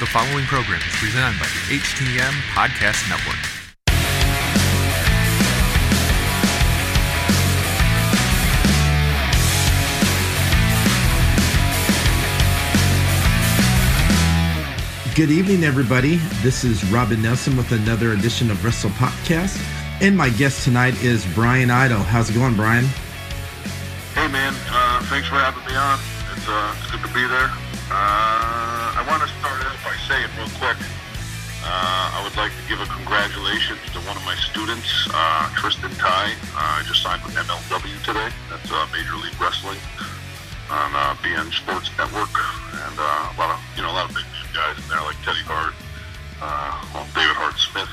The following program is presented by the HTM Podcast Network. Good evening, everybody. This is Robin Nelson with another edition of Wrestle Podcast. And my guest tonight is Brian Idol. How's it going, Brian? Hey, man. Uh, thanks for having me on. It's, uh, it's good to be there. Uh, I want real quick, uh, I would like to give a congratulations to one of my students, uh, Tristan Ty. Uh, I just signed with MLW today. That's uh, Major League Wrestling on uh, BN Sports Network, and uh, a lot of you know a lot of big name guys in there like Teddy Hart, uh, well, David Hart Smith.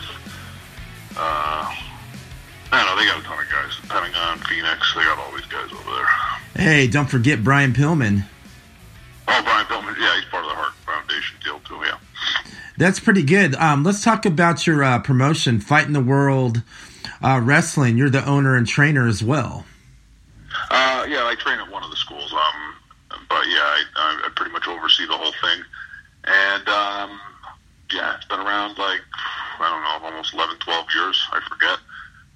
Uh, I don't know they got a ton of guys. Pentagon, Phoenix, they got all these guys over there. Hey, don't forget Brian Pillman. Oh, Brian Pillman, yeah, he's part of the Hart That's pretty good. Um, let's talk about your uh, promotion, Fighting the World uh, Wrestling. You're the owner and trainer as well. Uh, yeah, I train at one of the schools. Um, but yeah, I, I, pretty much oversee the whole thing. And um, yeah, it's been around like I don't know, almost 11, 12 years. I forget.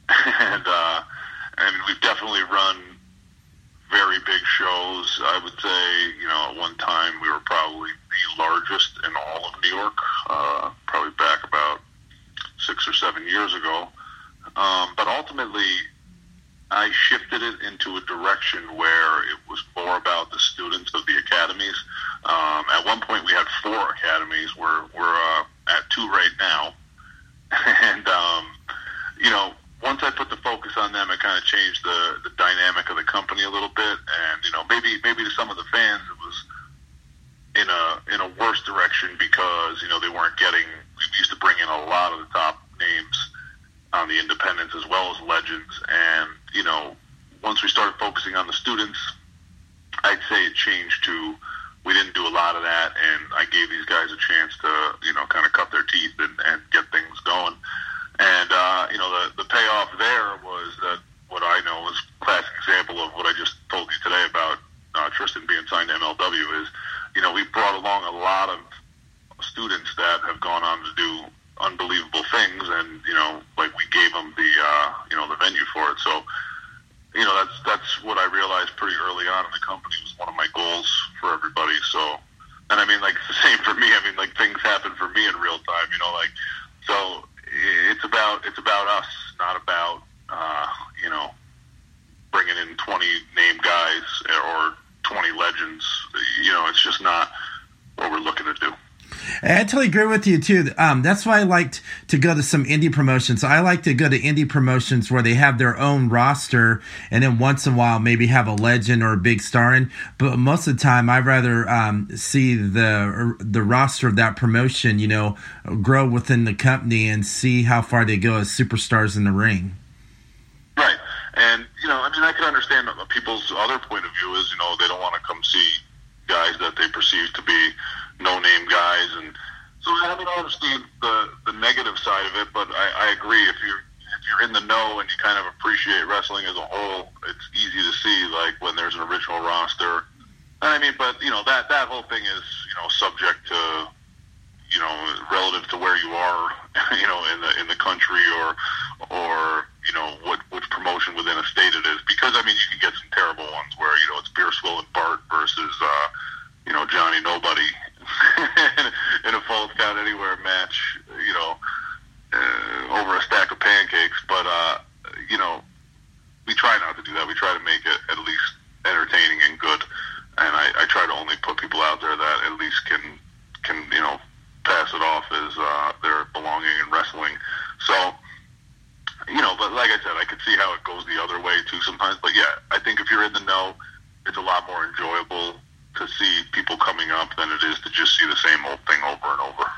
and uh, and we've definitely run very big shows. I would say, you know, at one time we were probably the largest in all of New York. Uh, probably back about six or seven years ago. Um, but ultimately, I shifted it into a direction where it was more about the students of the academies. Um, at one point, we had four academies. We're we're uh, at two right now, and um, you know, once I put the focus on them, it kind of changed the the dynamic of the company a little bit. And you know, maybe maybe to some of the fans, it was in a in a worse direction because you know they weren't getting. We used to bring in a lot of the top names on the independents as well as legends, and you know, once we started focusing on the students, I'd say it changed to we didn't do a lot of that, and I gave these guys a chance to you know kind of cut their teeth and, and get things going. And uh, you know, the the payoff there was that what I know is a classic example of what I just told you today about uh, Tristan being signed to MLW is, you know, we brought along a lot of students that have gone on to do unbelievable things, and you know, like we gave them the uh, you know the venue for it. So, you know, that's that's what I realized pretty early on in the company was one of my goals for everybody. So, and I mean, like it's the same for me. I mean, like things happen for me in real time. You know, like so it's about it's about us, not about uh, you know bringing in 20 name guys or 20 legends. You know, it's just not what we're looking to do. I totally agree with you too. Um, that's why I liked to go to some indie promotions. I like to go to indie promotions where they have their own roster, and then once in a while maybe have a legend or a big star in. But most of the time, I'd rather um, see the the roster of that promotion, you know, grow within the company and see how far they go as superstars in the ring. Right, and you know, I mean, I can understand people's other point of view is, you know, they don't want to come see guys that they perceive to be no name guys and so I mean I understand the the negative side of it, but I, I agree if you're if you're in the know and you kind of appreciate wrestling as a whole, it's easy to see like when there's an original roster. I mean, but you know that that whole thing is you know subject to you know relative to where you are, you know in the in the country or or you know what which promotion within a state it is because I mean you can get some terrible ones where you know it's Pierceville and Bart versus uh, you know Johnny Nobody in a falls count anywhere match, you know, uh, over a stack of pancakes. But uh, you know, we try not to do that. We try to make it at least entertaining and good. And I, I try to only put people out there that at least can can you know pass it off as uh, their belonging in wrestling. So you know, but like I said, I could see how it goes the other way too sometimes. But yeah, I think if you're in the know, it's a lot more enjoyable to see people coming up than it is to just see the same old thing over and over.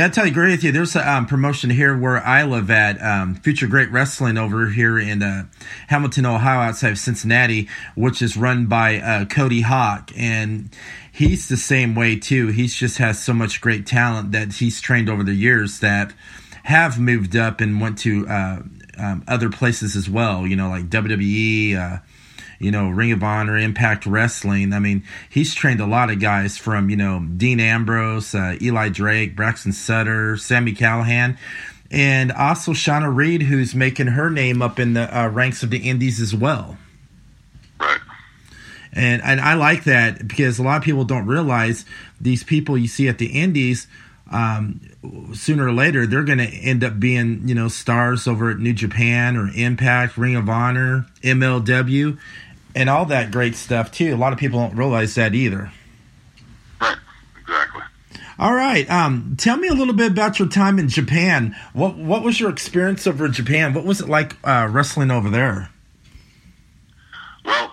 Yeah, I totally agree with you. There's a um, promotion here where I live at um, Future Great Wrestling over here in uh, Hamilton, Ohio, outside of Cincinnati, which is run by uh, Cody Hawk, and he's the same way too. He's just has so much great talent that he's trained over the years that have moved up and went to uh, um, other places as well. You know, like WWE. You know, Ring of Honor, Impact Wrestling. I mean, he's trained a lot of guys from, you know, Dean Ambrose, uh, Eli Drake, Braxton Sutter, Sami Callihan. and also Shauna Reed, who's making her name up in the uh, ranks of the Indies as well. Right. And and I like that because a lot of people don't realize these people you see at the Indies. Um, sooner or later, they're going to end up being, you know, stars over at New Japan or Impact, Ring of Honor, MLW, and all that great stuff too. A lot of people don't realize that either. Right. Exactly. All right. Um, tell me a little bit about your time in Japan. What What was your experience over in Japan? What was it like uh, wrestling over there? Well,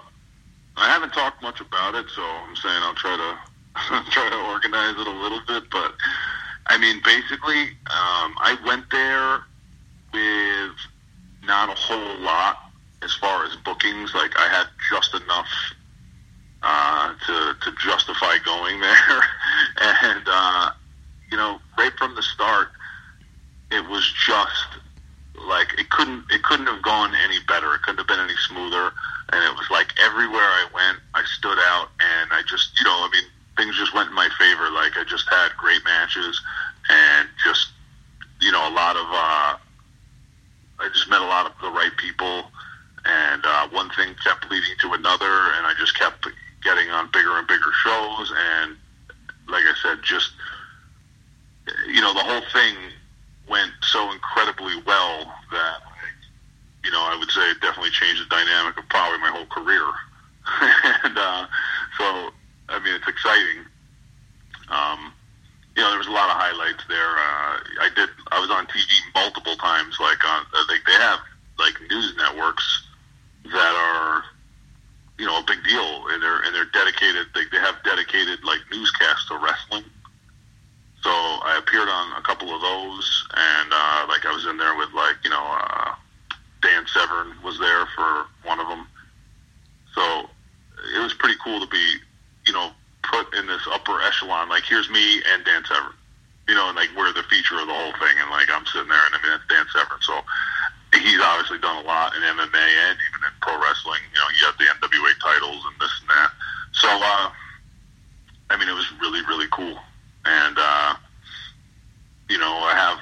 I haven't talked much about it, so I'm saying I'll try to try to organize it a little bit. But I mean, basically, um, I went there with not a whole lot as far as bookings. Like I had just enough uh, to to justify going there, and uh, you know, right from the start, it was just like it couldn't it couldn't have gone any better. It couldn't have been any smoother. And it was like everywhere I went, I stood out, and I just you know, I mean, things just went in my favor. Like I just had great matches, and just you know, a lot of uh, I just met a lot of the right people, and uh, one thing kept leading to another, and I just kept getting on bigger and bigger shows, and like I said, just you know, the whole thing went so incredibly well that you know I would say it definitely changed the dynamic of probably my whole career, and uh, so I mean it's exciting. Um, you know, there was a lot of highlights there. Uh, I did. I was on TV multiple times. Like on, uh, they they have like news networks that are, you know, a big deal, and they're and they're dedicated. They they have dedicated like newscasts to wrestling. So I appeared on a couple of those, and uh, like I was in there with like you know uh, Dan Severn was there for one of them. So it was pretty cool to be, you know, put in this upper echelon. Like here's me and Dan Severn, you know, and like we're the feature of the whole thing, and like I'm sitting there, and I mean it's Dan Severn, so he's obviously done a lot in MMA and even in pro wrestling. You know, he had the NWA titles and this and that. So, uh, I mean, it was really really cool, and uh, you know, I have.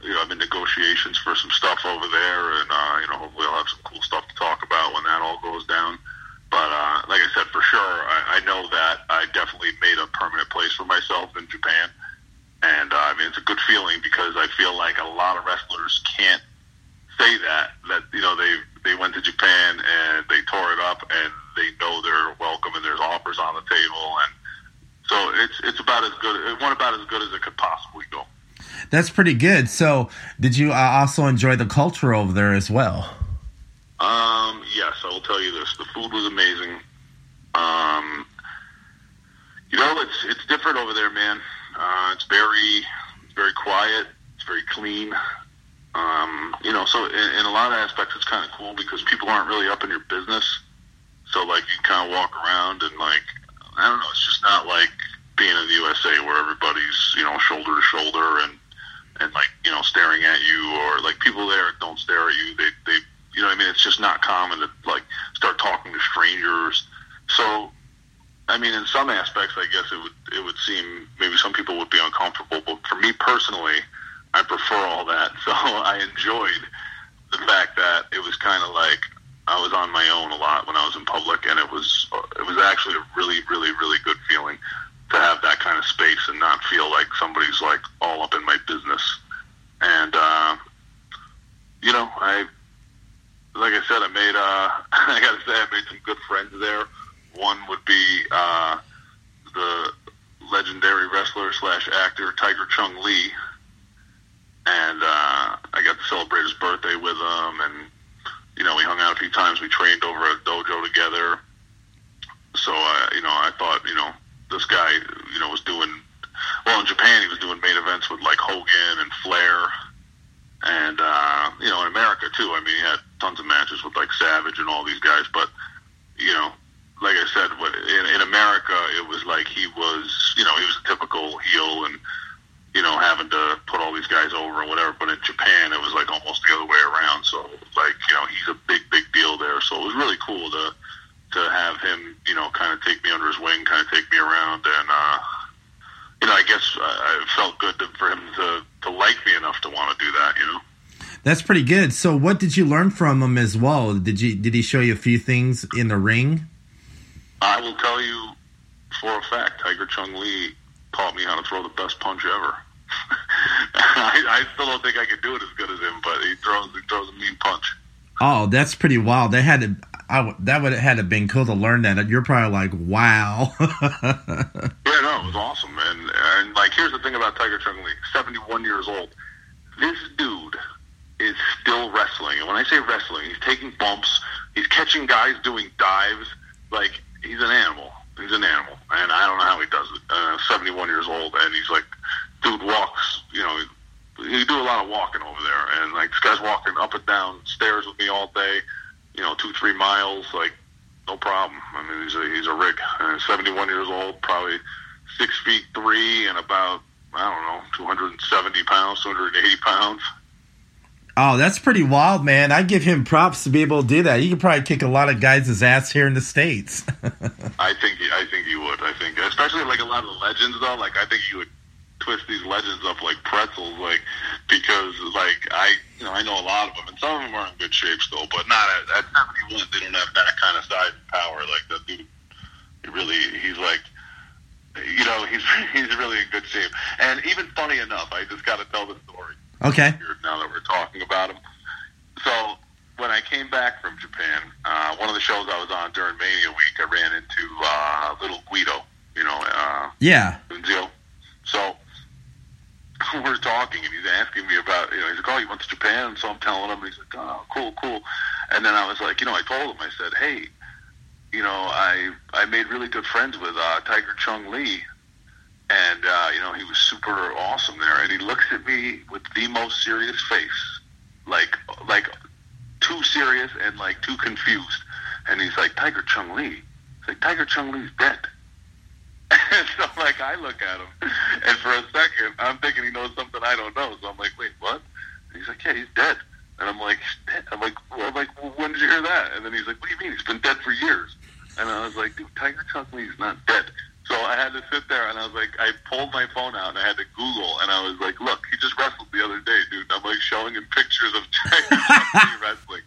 You know, I'm in negotiations for some stuff over there, and uh, you know, hopefully, I'll have some cool stuff to talk about when that all goes down. But uh, like I said, for sure, I, I know that I definitely made a permanent place for myself in Japan. And uh, I mean, it's a good feeling because I feel like a lot of wrestlers can't say that that you know they they went to Japan and they tore it up and they know they're welcome and there's offers on the table and so it's it's about as good it went about as good as it could possibly go. That's pretty good. So, did you uh, also enjoy the culture over there as well? in Japan, he was doing main events with like Hogan and Flair, and uh, you know in America too. I mean, he had tons of matches with like Savage and all these guys, but you know, like I said, in, in America, it was like he was you know he was a typical heel and you know having to put all these guys over and whatever. But in Japan, it was like almost the other way around. So like you know he's a big big deal there. So it was really cool to to have him you know kind of take me under his wing, kind of take me around and. uh felt good to, for him to to like me enough to want to do that. You know. That's pretty good. So, what did you learn from him as well? Did you did he show you a few things in the ring? I will tell you for a fact, Tiger Chung Lee taught me how to throw the best punch ever. I, I still don't think I could do it as good as him, but he throws he throws a mean punch. Oh, that's pretty wild. They had to. I, w- that would have had to been cool to learn that. You're probably like, wow. Yeah, no, it was awesome, man. And like, here's the thing about Tiger Chung Lee: 71 years old. This dude is still wrestling, and when I say wrestling, he's taking bumps, he's catching guys doing dives. Like, he's an animal. He's an animal, and I don't know how he does it. Uh, 71 years old, and he's like, dude walks. You know, he do a lot of walking over there, and like this guy's walking up and down stairs with me all day. You know, two three miles, like no problem. I mean, he's a he's a rig. Uh, 71 years old, probably six feet three, and about I don't know, 270 pounds, 280 pounds. oh, that's pretty wild, man. I give him props to be able to do that. He could probably kick a lot of guys' ass here in the states. I think I think he would. I think, especially like a lot of the legends though. Like I think he would twist these legends up like pretzels, like because like I you know I know a lot of them, and some of them are in good shape still, but not at, at 71. They don't have that kind of size and power. Like that dude, he really he's like. You know, he's he's really in good shape. And even funny enough, I just got to tell the story. okay. now that we're talking about him. So when I came back from Japan, uh, one of the shows I was on during Mania Week, I ran into uh, little Guido, you know, uh, Yeah. Nunzio. So we're talking, and he's asking me about, you know, he's like, Japan? So I'm telling him, he's like, oh, cool, cool. And then I was like, you know, I told him, I said, hey, you know, I I made really good friends with uh, Tiger Chung Lee, and uh, you know, he was super awesome there. And he looks at me with the most serious face, like like too serious and like too confused. And he's like, Tiger Chung Lee. He's like, Tiger Chung Lee's dead. And so like I look at him, and for a second I'm thinking he knows something I don't know. So I'm like, wait, what? He's like, yeah, he's dead. And I'm like, I'm like, I'm like, well, when did you hear that? And then he's like, what do you mean? He's been dead for years. And I was like, dude, Tiger Chung Lee's not dead. So I had to sit there, and I was like, I pulled my phone out, and I had to Google, and I was like, look, he just wrestled the other day, dude. I'm like showing him pictures of Tiger wrestling.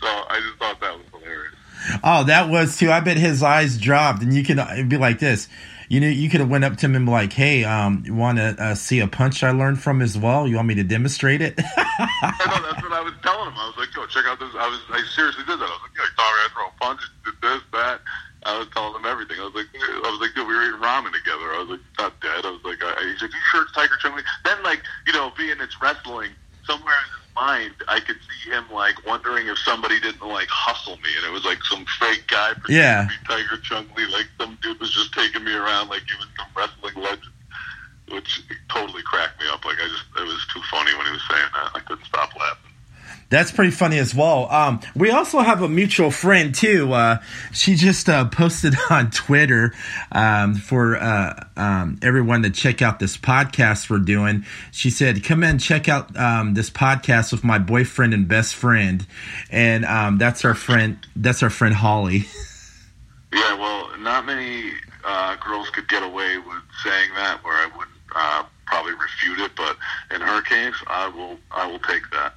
So I just thought that was hilarious. Oh, that was too. I bet his eyes dropped, and you can it'd be like this. You know, you could have went up to him and like, "Hey, um, you want to uh, see a punch I learned from as well? You want me to demonstrate it?" I know that's what I was telling him. I was like, yo, check out this. I was, I seriously did that. I was like, yo, me how throw a punch, did this, that. I was telling him everything. I was like, I was like, dude, we were eating ramen together. I was like, not dead. I was like, I, he's like, you sure it's Tiger Chung Then, like, you know, being it's wrestling, somewhere in mind, I could see him like wondering if somebody didn't like hustle me, and it was like some fake guy pretending Yeah. to be Tiger Chung Lee, like some dude was just taking me around like he was some wrestling legend. Which totally cracked me up. Like I just, it was too funny when he was saying that. I couldn't stop laughing. That's pretty funny as well. Um, we also have a mutual friend too. Uh, she just uh, posted on Twitter um, for uh, um, everyone to check out this podcast we're doing. She said, "Come in, check out um, this podcast with my boyfriend and best friend," and um, that's our friend. That's our friend Holly. Yeah, well, not many uh, girls could get away with saying that, where I wouldn't uh, probably refute it. But in her case, I will. I will take that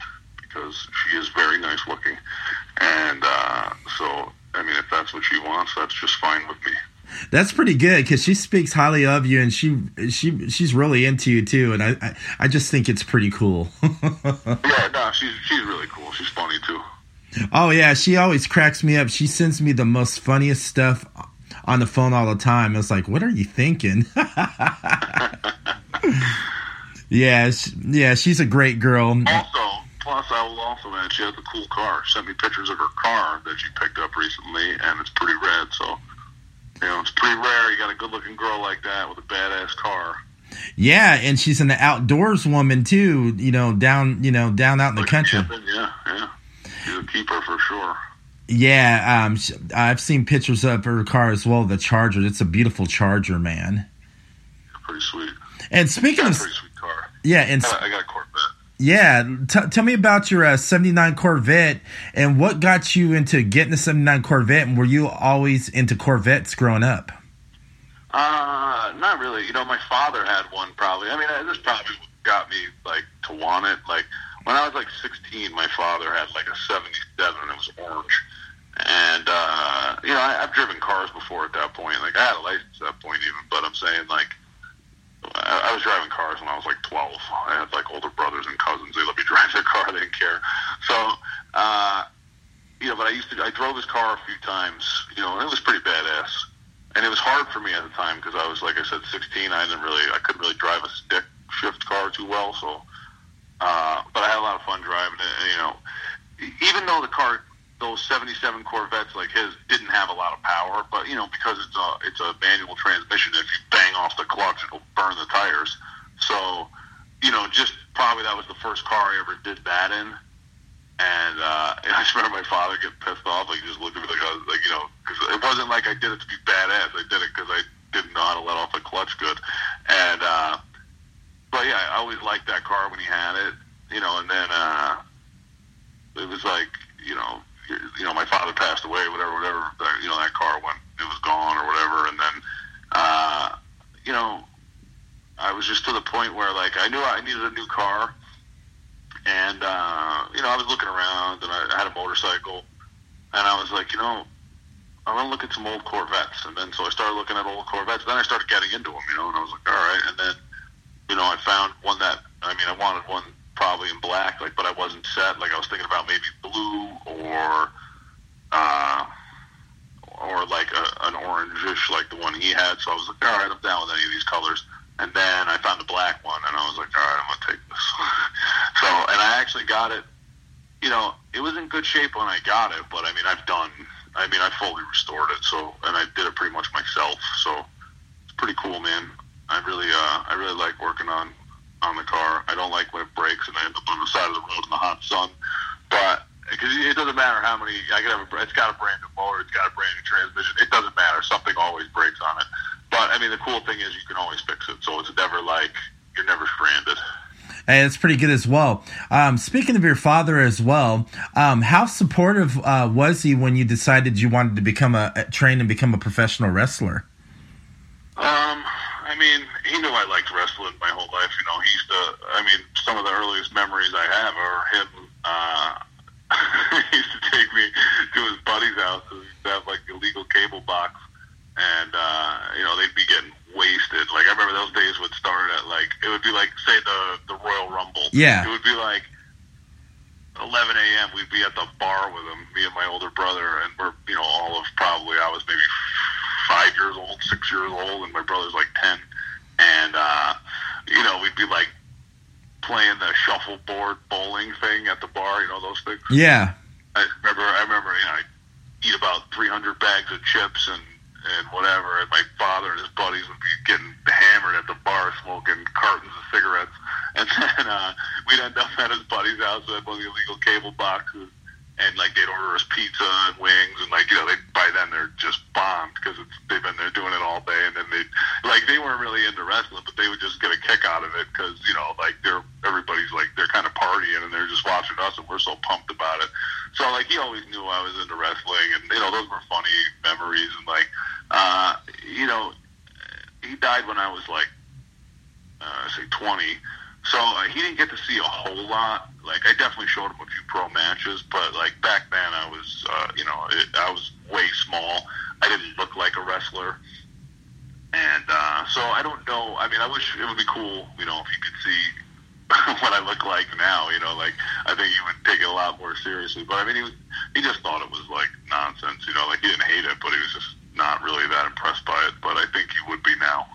because she is very nice looking, and uh, so I mean, if that's what she wants, that's just fine with me. That's pretty good because she speaks highly of you, and she she she's really into you too. And I I, I just think it's pretty cool. Yeah, no, she's she's really cool. She's funny too. Oh yeah, she always cracks me up. She sends me the most funniest stuff on the phone all the time. It's like, what are you thinking? yeah, sh yeah, she's a great girl. Also, plus, I will also add she has a cool car. Sent me pictures of her car that she picked up recently, and it's pretty rad. So, you know, it's pretty rare. You got a good-looking girl like that with a badass car. Yeah, and she's an outdoors woman too. You know, down you know down out in the Like country. camping, Yeah, yeah. She's a keeper for sure. Yeah, um, I've seen pictures of her car as well. The Charger. It's a beautiful Charger, man. Pretty sweet. And speaking of pretty sweet car. yeah, and I got, I got a Corvette. Yeah, t- tell me about your uh, 79 Corvette and what got you into getting a 79 Corvette and were you always into Corvettes growing up? Uh, not really. You know, my father had one probably. I mean, uh, this probably got me like to want it. Like when I was like 16, my father had like a 77 and it was orange. And uh, you know, I, I've driven cars before at that point. Like I had a license at that point even, but I'm saying like I, I was driving cars when I was like 12. I had like older brothers and cousins. They let me drive their car. They didn't care. So, uh, you know, but I used to, I drove his car a few times, you know, and it was pretty badass. And it was hard for me at the time because I was, like I said, 16. I didn't really, I couldn't really drive a stick shift car too well. So, uh, but I had a lot of fun driving it. And, you know, even though the car those 77 Corvettes like his didn't have a lot of power, but you know because it's a it's a manual transmission. If you bang off the clutch, it'll burn the tires. So, you know, just probably that was the first car I ever did that in. And, uh, and I just remember my father get pissed off. Like, he just looked at me like, I was like, you know, because it wasn't like I did it to be badass. I did it because I didn't know how to let off the clutch good. And, uh, but yeah, I always liked that car when he had it, you know, and then, uh, it was like, you know, you know, my father passed away, whatever, whatever. That, you know, that car went, it was gone or whatever. And then, uh, you know, I was just to the point where like I knew I needed a new car, and uh, you know, I was looking around and I, I had a motorcycle, and I was like, you know. I want to look at some old Corvettes, and then so I started looking at old Corvettes. Then I started getting into them, you know, and I was like, all right. And then, you know, I found one that I mean, I wanted one probably in black, like, but I wasn't set. Like I was thinking about maybe blue or, uh, or like a, an orangish, like the one he had. So I was like, all right, I'm down with any of these colors. And then I found the black one, and I was like, all right, I'm gonna take this. so, and I actually got it. You know, it was in good shape when I got it, but I mean, I've done. I mean, I fully restored it, so and I did it pretty much myself. So it's pretty cool, man. I really, uh, I really like working on on the car. I don't like when it breaks and I end up on the side of the road in the hot sun. But because it doesn't matter how many I can have, a, it's got a brand new motor, it's got a brand new transmission. It doesn't matter. Something always breaks on it. But I mean, the cool thing is you can always fix it, so it's never like you're never stranded. Hey, it's pretty good as well. Um, speaking of your father as well, um, how supportive uh, was he when you decided you wanted to become a, a train and become a professional wrestler? Um, I mean, he knew I liked wrestling my whole life. You know, he used to. I mean, some of the earliest memories I have are him. Uh, he used to take me to his buddy's house. He used to have like illegal cable box, and uh, you know they'd be getting wasted. Like I remember those days would start at like it would be like say the the Royal Rumble. Yeah. It would be like 11 a.m. We'd be at the bar with him, me and my older brother, and we're you know all of probably I was maybe five years old, six years old, and my brother's like ten, and uh, you know we'd be like playing the shuffleboard bowling thing at the bar, you know those things. Yeah. I remember, I remember, you know, I eat about 300 bags of chips and and whatever, and my father and his buddies would be getting hammered at the bar, smoking cartons of cigarettes, and then uh, we'd end up at his buddy's house with one of the illegal cable boxes, and like they'd order us pizza and wings, and like you know, they by then they're just bombed because it's they've been there doing it all day, and then they like they weren't really into wrestling, but they would just get a kick out of it because you know, like they're everybody's like they're kind of partying and they're just watching us, and we're so pumped about it. So like he always knew I was into wrestling, and you know those were funny memories, and like uh, you know he died when I was like uh, say twenty. So uh, he didn't get to see a whole lot. Like I definitely showed him a few pro matches, but like back then I was, uh, you know, it, I was way small. I didn't look like a wrestler, and uh, so I don't know. I mean, I wish it would be cool, you know, if you could see what I look like now. You know, like I think he would take it a lot more seriously. But I mean, he was, he just thought it was like nonsense. You know, like he didn't hate it, but he was just not really that impressed by it. But I think he would be now.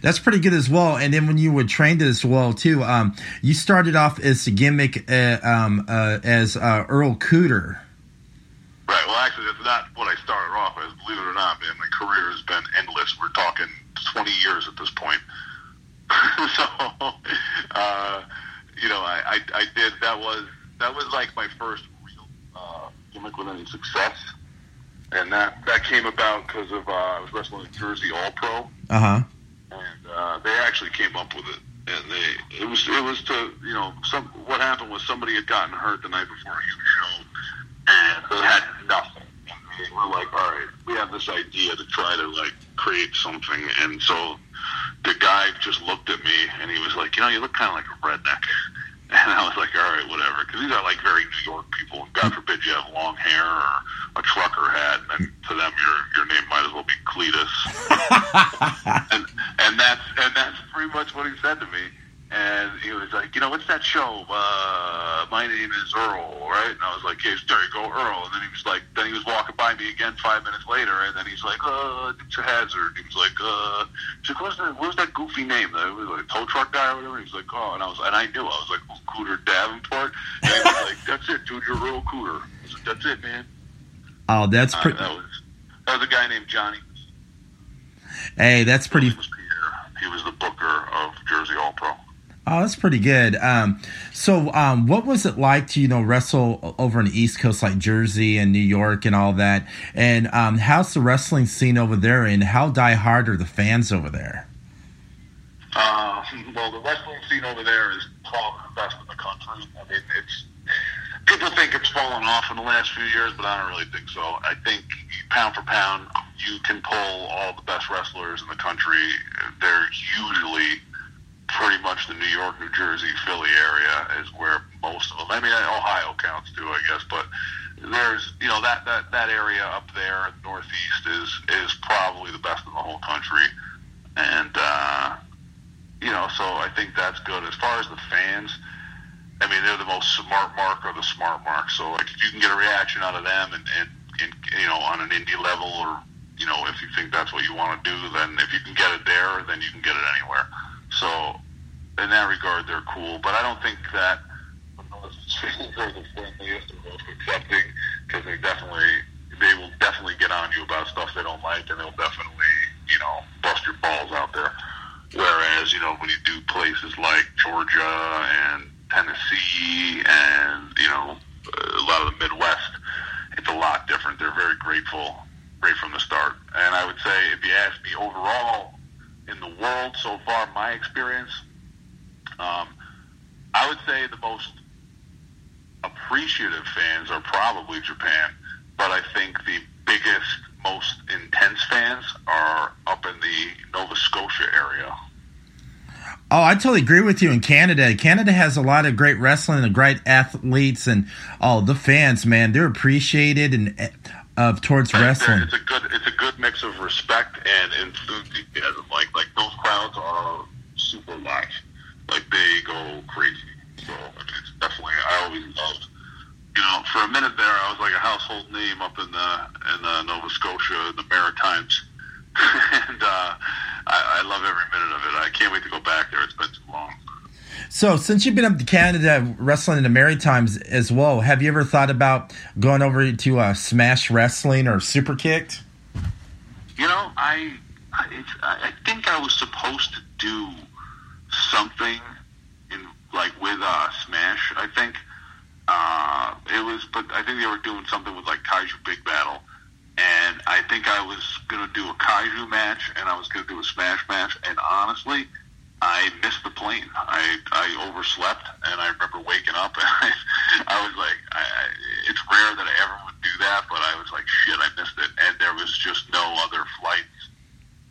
That's pretty good as well. And then when you were trained as well too, um, you started off as a gimmick uh, um, uh, as uh, Earl Cooter. Right. Well, actually, that's not what I started off as. Believe it or not, man, my career has been endless. We're talking 20 years at this point. so, uh, you know, I, I, I did. That was that was like my first real uh, gimmick with any success, and that that came about because of uh, I was wrestling in Jersey All Pro. Uh huh. and uh, they actually came up with it. And they, it was, it was to, you know, some. What happened was somebody had gotten hurt the night before a huge show, and they had nothing. They were like, all right, we have this idea to try to like create something. And so the guy just looked at me and he was like, you know, you look kind of like a redneck. And I was like, all right, whatever. Because these are like very New York people. And God forbid you have long hair or a trucker hat. And to them, your your name might as well be Cletus. and and that's and that's pretty much what he said to me. And he was like, you know, what's that show? Uh, my name is Earl, right? And I was like, hey, there you go, Earl. And then he was like, then he was walking by me again five minutes later, and then he's like, uh, Dukes of Hazzard. He was like, uh, he's like, what's that, what was that goofy name? It was like a tow truck guy or whatever. He was like, oh, and I was, and I knew, I was like, well, Cooter Davenport. And he was like, that's it, dude, you're real Cooter. I was like, that's it, man. Oh, that's Uh, pretty. that was that was a guy named Johnny. hey, that's pretty. He was Pierre. He was the booker of Jersey All Pro. Oh, that's pretty good. Um, so, um, what was it like to you know wrestle over in the East Coast like Jersey and New York and all that? And um, how's the wrestling scene over there? And how die hard are the fans over there? Uh, well, the wrestling scene over there is probably the best in the country. I mean, it's people think it's fallen off in the last few years, but I don't really think so. I think pound for pound, you can pull all the best wrestlers in the country. They're usually pretty much the New York, New Jersey, Philly area is where most of them. I mean, Ohio counts too, I guess, but there's you know that that that area up there, northeast, is is probably the best in the whole country, and. uh you know, so I think that's good. As far as the fans, I mean, they're the most smart mark or the smart mark. So, like, if you can get a reaction out of them and, and, and you know, on an indie level or, you know, if you think that's what you want to do, then if you can get it there, then you can get it anywhere. So, in that regard, they're cool. But I don't think that the are the friendliest or most accepting because they definitely, they will definitely get on you about stuff they don't like and they'll definitely, you know, bust your balls out there. Whereas, you know, when you do places like Georgia and Tennessee and, you know, a lot of the Midwest, it's a lot different. They're very grateful right from the start. And I would say, if you ask me overall in the world so far, my experience, um, I would say the most appreciative fans are probably Japan, but I think the biggest, most intense fans are up in the Nova Scotia area. Oh, I totally agree with you. In Canada, Canada has a lot of great wrestling and great athletes, and oh, the fans, man, they're appreciated and uh, towards wrestling. It's a good, it's a good mix of respect and enthusiasm. Like, like those crowds are super live. Like they go crazy. So I mean, it's definitely. I always loved. You know, for a minute there, I was like a household name up in the in the Nova Scotia, the Maritimes, and uh, I, I love every minute of it. I can't wait to go back there. It's been too long. So, since you've been up to Canada wrestling in the Maritimes as well, have you ever thought about going over to uh, Smash Wrestling or Super Kick'd? You know, I, I, I think I was supposed to do something in like with uh, Smash. I think uh, it was, but I think they were doing something with like Kaiju Big Battel, and I think I was gonna do a Kaiju match, and I was gonna do a Smash match, and honestly. I missed the plane. I I overslept, and I remember waking up, and I, I was like, I, I, it's rare that I ever would do that, but I was like, shit, I missed it, and there was just no other flights,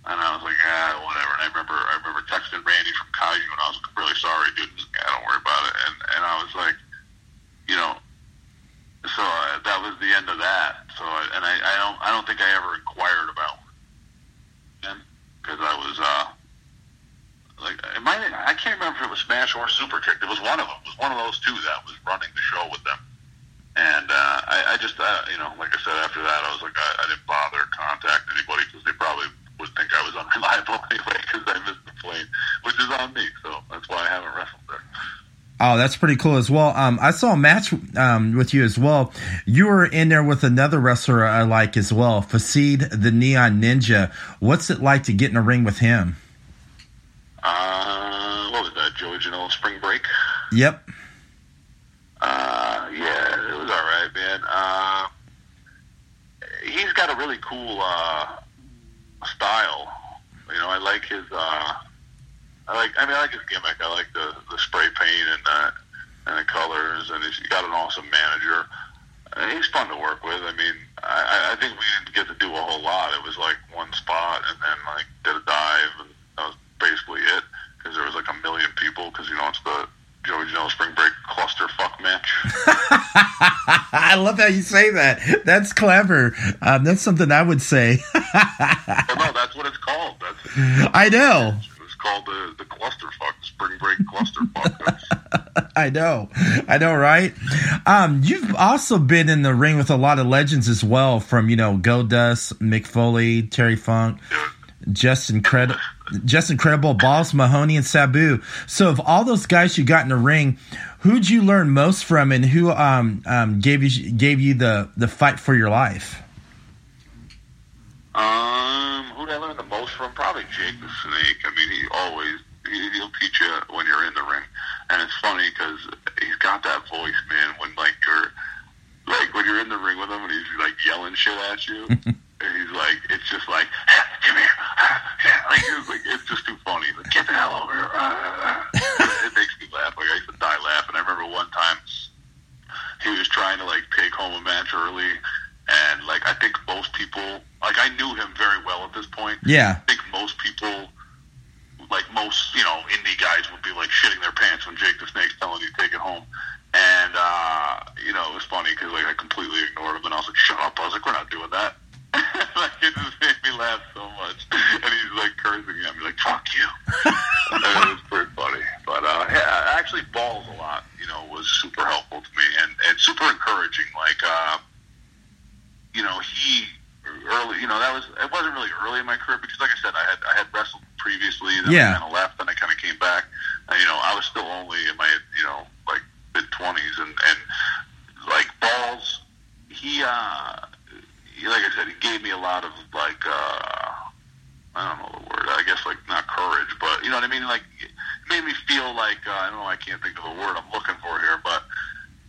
and I was like, ah, whatever. And I remember I remember texting Randy from Kaiju, and I was like, really sorry, dude. Yeah, don't worry about it. And and I was like, you know, so uh, that was the end of that. So I, and I I don't I don't think I ever inquired about because I was uh like I can't remember if it was Smash or Super Kick. It was one of them. It was one of those two that was running the show with them. And uh, I, I just, uh, you know, like I said, after that, I was like, I, I didn't bother contacting anybody because they probably would think I was unreliable anyway because I missed the plane, which is on me. So that's why I haven't wrestled there. Oh, that's pretty cool as well. Um, I saw a match um, with you as well. You were in there with another wrestler I like as well, Facade the Neon Ninja. What's it like to get in a ring with him? Uh, what was that? Joey Janela Spring Break? Yep. Uh, yeah, it was all right, man. Uh, he's got a really cool uh, style. You know, I like his. Uh, I like. I mean, I like his gimmick. I like the the spray paint and the and the colors, and he's got an awesome manager. Uh, he's fun to work with. I mean, I, I think we didn't get to do a whole lot. It was like one spot, and then you know, it's the, you know, spring break cluster fuck match. I love how you say that. That's clever. Um, that's something I would say. well, no, that's what it's called. That's I know. It's called the the cluster fuck, the spring break cluster fuck. I know. I know, right? Um, you've also been in the ring with a lot of legends as well, from you know Goldust, Mick Foley, Terry Funk, yeah. Just incredible, just incredible, Balls Mahoney, and Sabu. So, of all those guys you got in the ring, who'd you learn most from, and who um, um, gave you gave you the the fight for your life? Um, who'd I learn the most from? Probably Jake the Snake. I mean, he always he, he'll teach you when you're in the ring, and it's funny because he's got that voice, man. When like you're like when you're in the ring with him and he's like yelling shit at you, and he's like, it's just like, come here, like, it's like it's just too funny. Like, get the hell over here. it makes me laugh. Like I used to die laughing. I remember one time he was trying to like take home a match early and like I think most people like I knew him very well at this point. Yeah. I think most people like most, you know, indie guys would be like shitting their pants when Jake the Snake's telling you to take it home. And uh, you know, it was funny because like I completely ignored him and I was like, "Shut up!" I was like, "We're not doing that." Like it just made me laugh so much. And he's like cursing at me, like "Fuck you." it was pretty funny. But uh, yeah, actually, balls a lot. You know, was super helpful to me and and super encouraging. Like. uh you know, he early, you know, that was it wasn't really early in my career because, like I said, I had I had wrestled previously, then Yeah. I kind of left, and I kind of came back. And, you know, I was still only in my, you know, like mid twenties, and and like balls, he, uh, he, like I said, he gave me a lot of like, uh, I don't know the word, I guess like not courage, but you know what I mean, like it made me feel like uh, I don't know, I can't think of the word I'm looking for here, but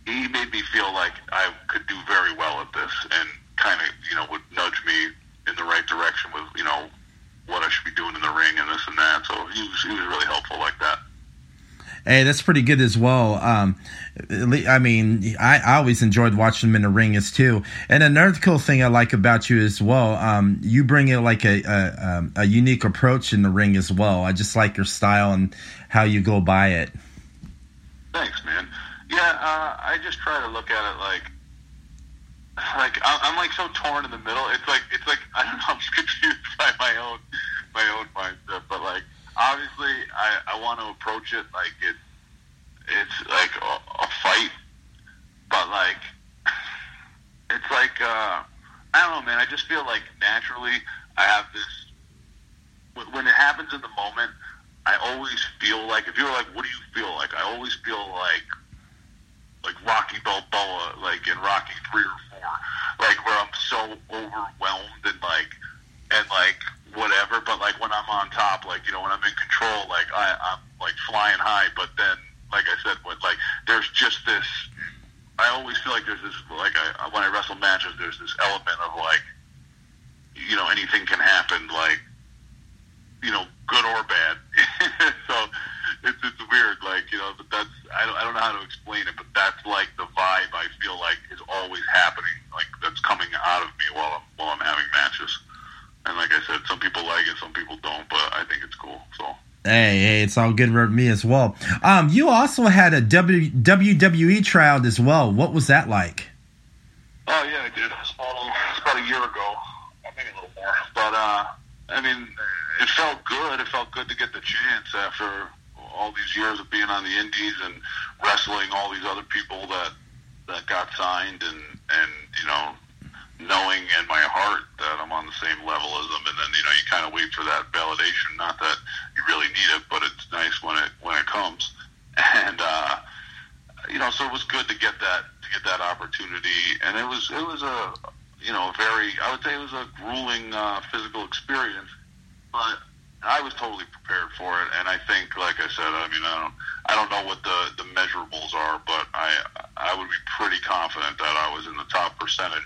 he made me feel like I could do very well at this and kind of, you know, would nudge me in the right direction with, you know, what I should be doing in the ring and this and that. So he was, he was really helpful like that. Hey, that's pretty good as well. Um, I mean, I, I always enjoyed watching him in the ring as too. And another cool thing I like about you as well, um, you bring in like a, a um, a unique approach in the ring as well. I just like your style and how you go by it. Thanks, man. Yeah, uh, I just try to look at it like, like I- I'm like so torn in the middle. It's like it's like I don't know. I'm just confused by my own my own mindset. But like obviously, I I want to approach it like it it's like a, a fight, but like it's like uh, I don't know, man. I just feel like naturally I have this when- when it happens in the moment. I always feel like if you're like, what do you feel like? I always feel like like Rocky Balboa, like in Rocky three or four, like where I'm so overwhelmed and like and like whatever. But like when I'm on top, like you know when I'm in control, like I, I'm like flying high. But then, like I said, when like there's just this. I always feel like there's this like I, when I wrestle matches, there's this element of like you know anything can happen, like you know good or bad. so it's it's weird, like you know, but that's I don't I don't know how to explain it, but that's like the vibe I feel like is always happening, like that's coming out of me while I'm while I'm having matches. And like I said, some people like it, some people don't, but I think it's cool. So It's all good for me as well. Um, you also had a w, WWE tryout as well. What was that like? Oh yeah, I did. It's about, it's about a year ago, maybe a little more. But uh, I mean, it felt good. It felt good to get the chance after all these years of being on the Indies and wrestling all these other people that that got signed, and and you know, knowing in my heart that I'm on the same level as them. And then you know, you kind of wait for that validation. Not that you really need it, but it's nice when it when it comes. And uh, you know, so it was good to get that to get that opportunity, and it was it was a you know very I would say it was a grueling uh, physical experience, but I was totally prepared for it, and I think, like I said, I mean, I don't I don't know what the the measurables are, but I I would be pretty confident that I was in the top percentage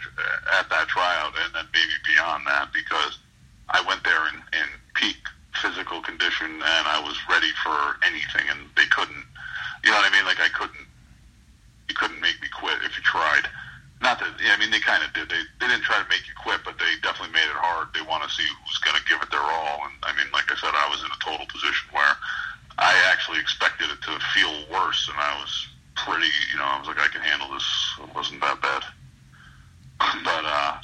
at that tryout, and then maybe beyond that because I went there in, in peak physical condition, and I was ready for anything, and they couldn't. You know what I mean? Like I couldn't. You couldn't make me quit if you tried. Not that I mean they kind of did. They they didn't try to make you quit, but they definitely made it hard. They want to see who's going to give it their all. And I mean, like I said, I was in a total position where I actually expected it to feel worse worse, and I was pretty, you know, I was like, I can handle this. It wasn't that bad. but uh,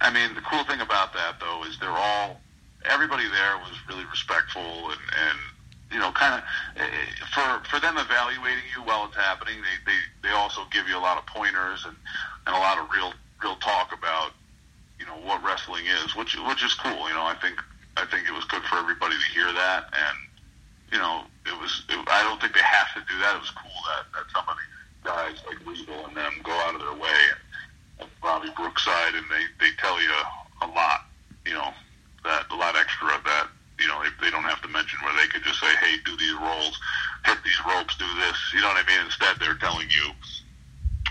I mean, the cool thing about that though is they're all, everybody there was really respectful and and you know, kind of for for them evaluating you while it's happening. They they they also give you a lot of pointers and and a lot of real real talk about you know what wrestling is, which which is cool. You know, I think I think it was good for everybody to hear that, and you know, it was. It, I don't think they have to do that. It was cool that that some of these guys like Regal and them go out of their way, and, Robbie Brookside, and they they tell you a lot. You know, that a lot extra that you know, they, they don't have to mention where they could just say, hey, do these rolls, hit these ropes, do this. You know what I mean? Instead, they're telling you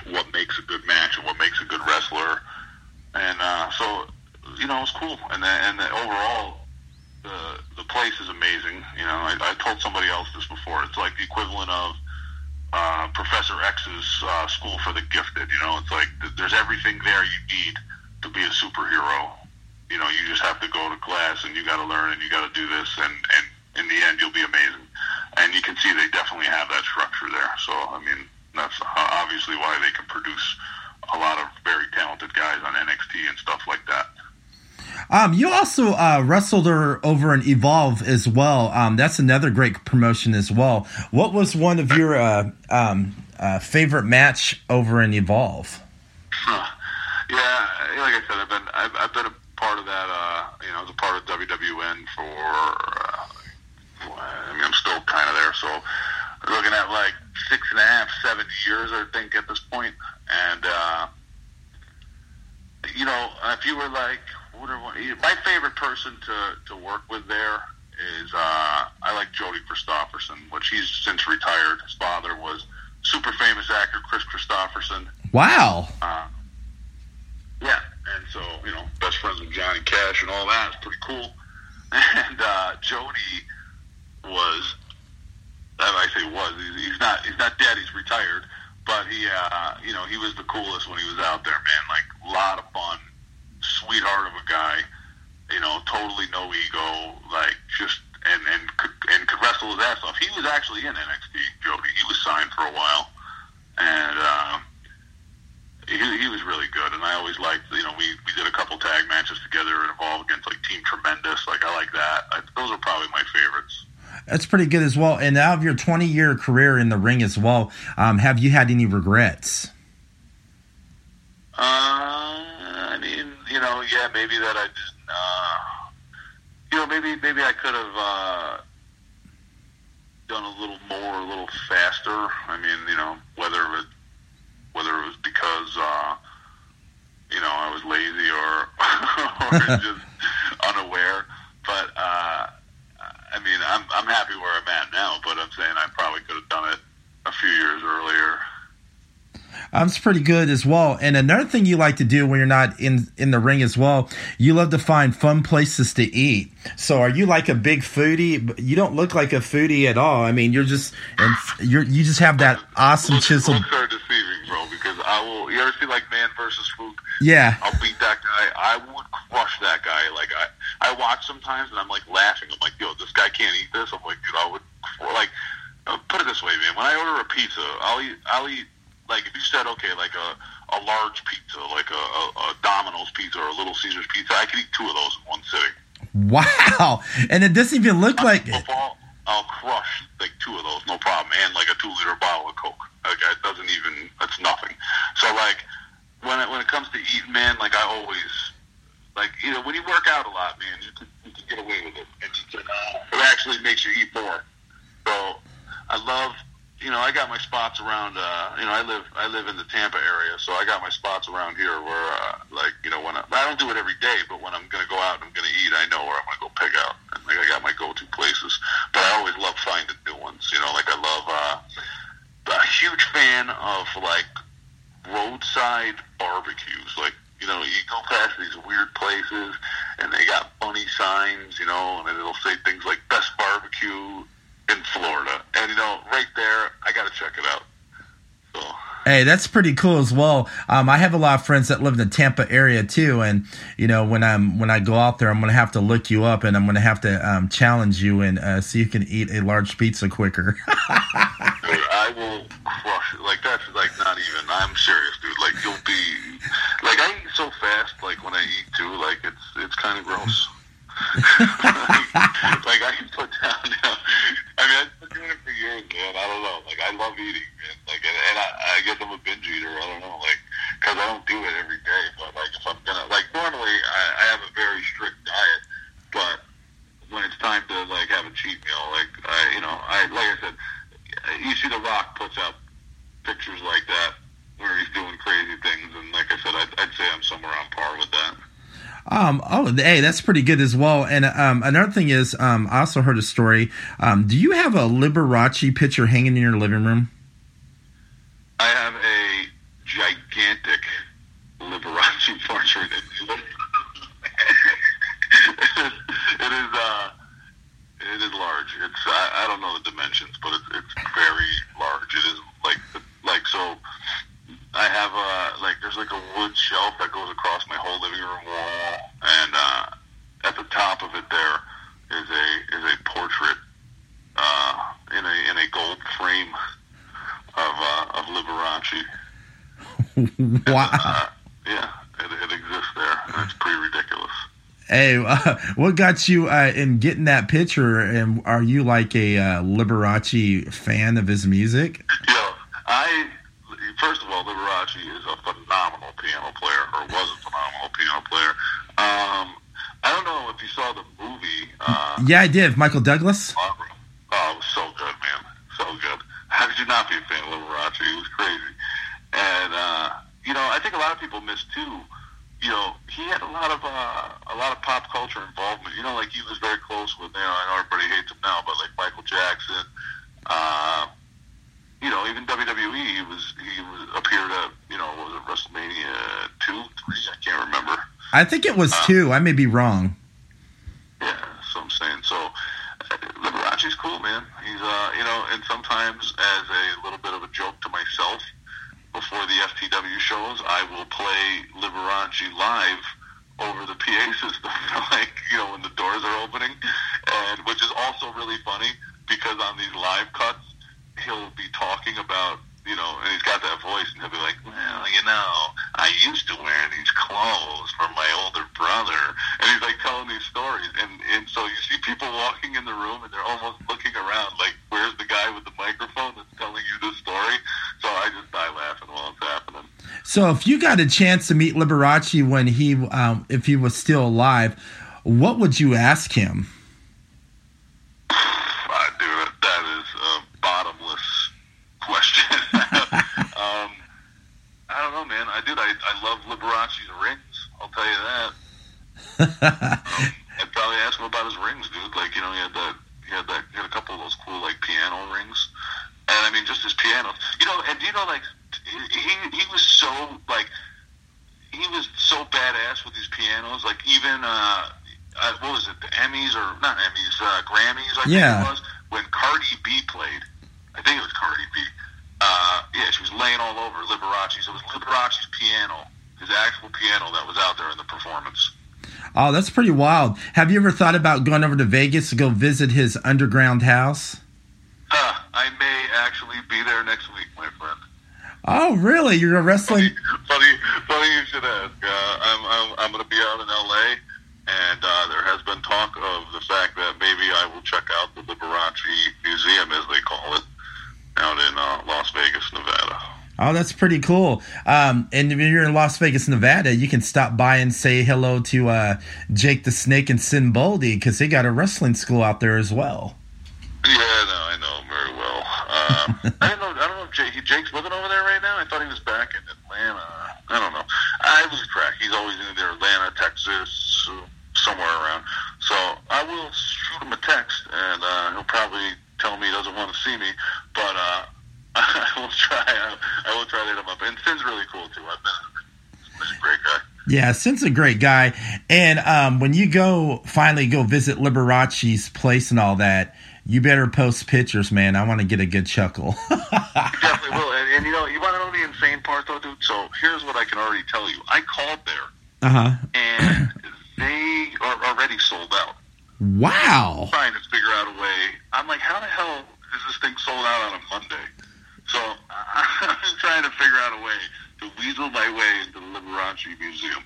what makes a good match and what makes a good wrestler. And uh, so, you know, it was cool. And then, and then overall, the the place is amazing. You know, I, I told somebody else this before. It's like the equivalent of uh, Professor X's uh, School for the Gifted. You know, it's like th- there's everything there you need to be a superhero you know, you just have to go to class and you got to learn and you got to do this, and and in the end, you'll be amazing. And you can see they definitely have that structure there. So I mean, that's obviously why they can produce a lot of very talented guys on NXT and stuff like that. Um, you also uh, wrestled her over in Evolve as well. Um, that's another great promotion as well. What was one of your uh, um, uh, favorite match over in Evolve? Huh. Yeah, like I said, I've been I've, I've been a part of that. Uh, you know, as a part of WWN for. Uh, I mean, I'm still kind of there, so looking at like six and a half, seven years, I think, at this point. And uh, you know, if you were like, what are, my favorite person to to work with there is uh, I like Jody Kristofferson, which he's since retired. His father was super famous actor Kris Kristofferson. Wow. Uh, yeah, and so you know, best friends with Johnny Cash and all that. It's pretty cool. And uh, Jody was, I say was, he's, he's not he's not dead. He's retired, but he, uh, you know, he was the coolest when he was out there, man. Like a lot of fun, sweetheart of a guy. You know, totally no ego. Like just and and could and could wrestle his ass off. He was actually in NXT, Jody. He was signed for a while, and. Uh, he, he was really good, and I always liked. You know, we we did a couple tag matches together and Evolve against like Team Tremendous. Like I like that. I, those are probably my favorites. That's pretty good as well. And out of your 20 year career in the ring as well, um, have you had any regrets? Uh, I mean, you know, yeah, maybe that I didn't. Uh, you know, maybe maybe I could have uh, done a little more, a little faster. I mean, you know, whether it whether it was because uh, you know I was lazy or or just unaware. But uh, I mean, I'm I'm happy where I'm at now. But I'm saying I probably could have done it a few years earlier. Um, it's pretty good as well. And another thing you like to do when you're not in in the ring as well, you love to find fun places to eat. So are you like a big foodie? You don't look like a foodie at all. I mean, you're just and you're you just have that awesome chisel. Are deceiving, bro. Because I will. You ever see like Man versus Food? Yeah. I'll beat that guy. I would crush that guy. Like I, I watch sometimes and I'm like laughing. I'm like, yo, this guy can't eat this. I'm like, dude, I would like. Uh, put it this way, man. When I order a pizza, I'll eat. I'll eat like if you said okay, like a a large pizza, like a, a, a Domino's pizza or a Little Caesars pizza, I could eat two of those in one sitting. Wow! And it doesn't even look like football. I'll crush like two of those, no problem, and like a two liter bottle of Coke. Like it doesn't even. It's nothing. So like when it when it comes to eating, man, like I always like you know when you work out a lot, man, you can you can get away with it, and you can. Uh, it actually makes you eat more. So I love you know, I got my spots around. Uh, you know, I live I live in the Tampa area, so I got my spots around here where, uh, like, you know, when I, I don't do it every day, but when I'm going to go out and I'm going to eat, I know where I'm going to go pick out, and like I got my go-to places. But I always love finding new ones. You know, like I love. Uh, a huge fan of like roadside barbecues. Like, you know, you go past these weird places and they got funny signs, you know, and it'll say things like best barbecue in Florida. And you know, right there, I got to check it out. So. Hey, that's pretty cool as well. Um, I have a lot of friends that live in the Tampa area too, and you know when I'm when I go out there, I'm gonna have to look you up, and I'm gonna have to um, challenge you and uh, see if you can eat a large pizza quicker. I will crush it. Like that's like not even. I'm serious, dude. Like you'll be like I eat so fast. Like when I eat too, like it's it's kind of gross. like I can put down now. I mean, I've been doing it for years, man. I don't know. Like I love eating, man. Like and, and I, I guess I'm a binge eater. I don't know, like because I don't do it every day. But like if I'm gonna, like normally I, I have a very strict diet, but when it's time to like have a cheat meal, like I, you know, I like I said, you see The Rock puts out pictures like that where he's doing crazy things, and like I said, I'd, I'd say I'm somewhere on par with that. Um, oh, hey, that's pretty good as well. And um, another thing is, um, I also heard a story. Um, do you have a Liberace picture hanging in your living room? I have a gigantic Liberace portrait. it is, it is, uh, it is large. It's I, I don't know the dimensions, but it's, it's very large. It is like like so. I have a like there's like a wood shelf that goes across my whole living room wall, and uh, at the top of it there is a is a portrait uh, in a in a gold frame of uh, of Liberace. Wow. Yeah, it, it exists there, it's pretty ridiculous. Hey, uh, what got you uh, in getting that picture? And are you like a uh, Liberace fan of his music? Yeah, I first of all, Liberace is a phenomenal piano player, or was a phenomenal piano player. Um, I don't know if you saw the movie. Uh, Yeah, I did. Michael Douglas. Barbara. Oh, it was so good, man. So good. How could you not be a fan of Liberace? He was crazy. And uh, you know, I think a lot of people miss too. You know, he had a lot of uh, a lot of pop culture involvement. You know, like he was very close with. You know, I know everybody hates him now, but like Michael Jackson. Uh, you know, even WWE, he was he was appeared at you know what was it WrestleMania two, three? I can't remember. I think it was two. I may be wrong. Yeah, that's what I'm saying. So uh, Liberace's cool, man. He's uh, you know, and sometimes as a little bit of a joke to myself, before the FTW shows, I will play Liberace live over the PA system, like you know when the doors are opening, and which is also really funny because on these live cuts, he'll be talking about you know, and he's got that voice, and he'll be like, well, you know, I used to wear these clothes for my older brother, and he's like telling these stories, and and so you see people walking in the room, and they're almost looking around, like, where's the guy with the microphone that's telling you this story? So I just die laughing while it's happening. If you got a chance to meet Liberace when he, um, if he was still alive, what would you ask him? Uh, that is a bottomless question. um, I don't know, man. I did. I, I love Liberace's rings. I'll tell you that. um, I'd probably ask him about his rings, dude. Like, you know, he had that. He had that. He had a couple of those cool like piano rings, and I mean, just his piano. You know, and do you know, like he he was so like he was so badass with his pianos. Like even uh, uh what was it? The Emmys or not Emmys? Uh, Grammys. I Yeah. think it was when Cardi B played. I think it was Cardi B. Uh, yeah, she was laying all over Liberace. So it was Liberace's piano, his actual piano that was out there in the performance. Oh, that's pretty wild. Have you ever thought about going over to Vegas to go visit his underground house? Uh, I may actually be there next week, my friend. Oh, really? You're a wrestling. funny, funny you should ask. Uh, I'm, I'm, I'm going to be out in L.A., and uh, there has been talk of the fact that maybe I will check out the Liberace Museum, as they call it, out in uh, Las Vegas, Nevada. Oh, that's pretty cool. Um, and if you're in Las Vegas, Nevada, you can stop by and say hello to uh, Jake the Snake and Sin Bodhi because they got a wrestling school out there as well. Yeah, no, I know very well. Uh, I don't know. I don't know if Jake, Jake's living over there right now. I thought he was back in Atlanta. I don't know. I lose track. He's always in either Atlanta, Texas, somewhere around. So I will shoot him a text, and uh, he'll probably tell me he doesn't want to see me. But uh, I will try. I, I will try to hit him up. And Sin's really cool too. I've been. He's a great guy. Yeah, Sin's a great guy. And um, when you go finally go visit Liberace's place and all that, you better post pictures, man. I want to get a good chuckle. can already tell you. I called there, uh-huh. and they are already sold out. Wow! I'm trying to figure out a way. I'm like, how the hell is this thing sold out on a Monday? So I'm trying to figure out a way to weasel my way into the Liberace Museum.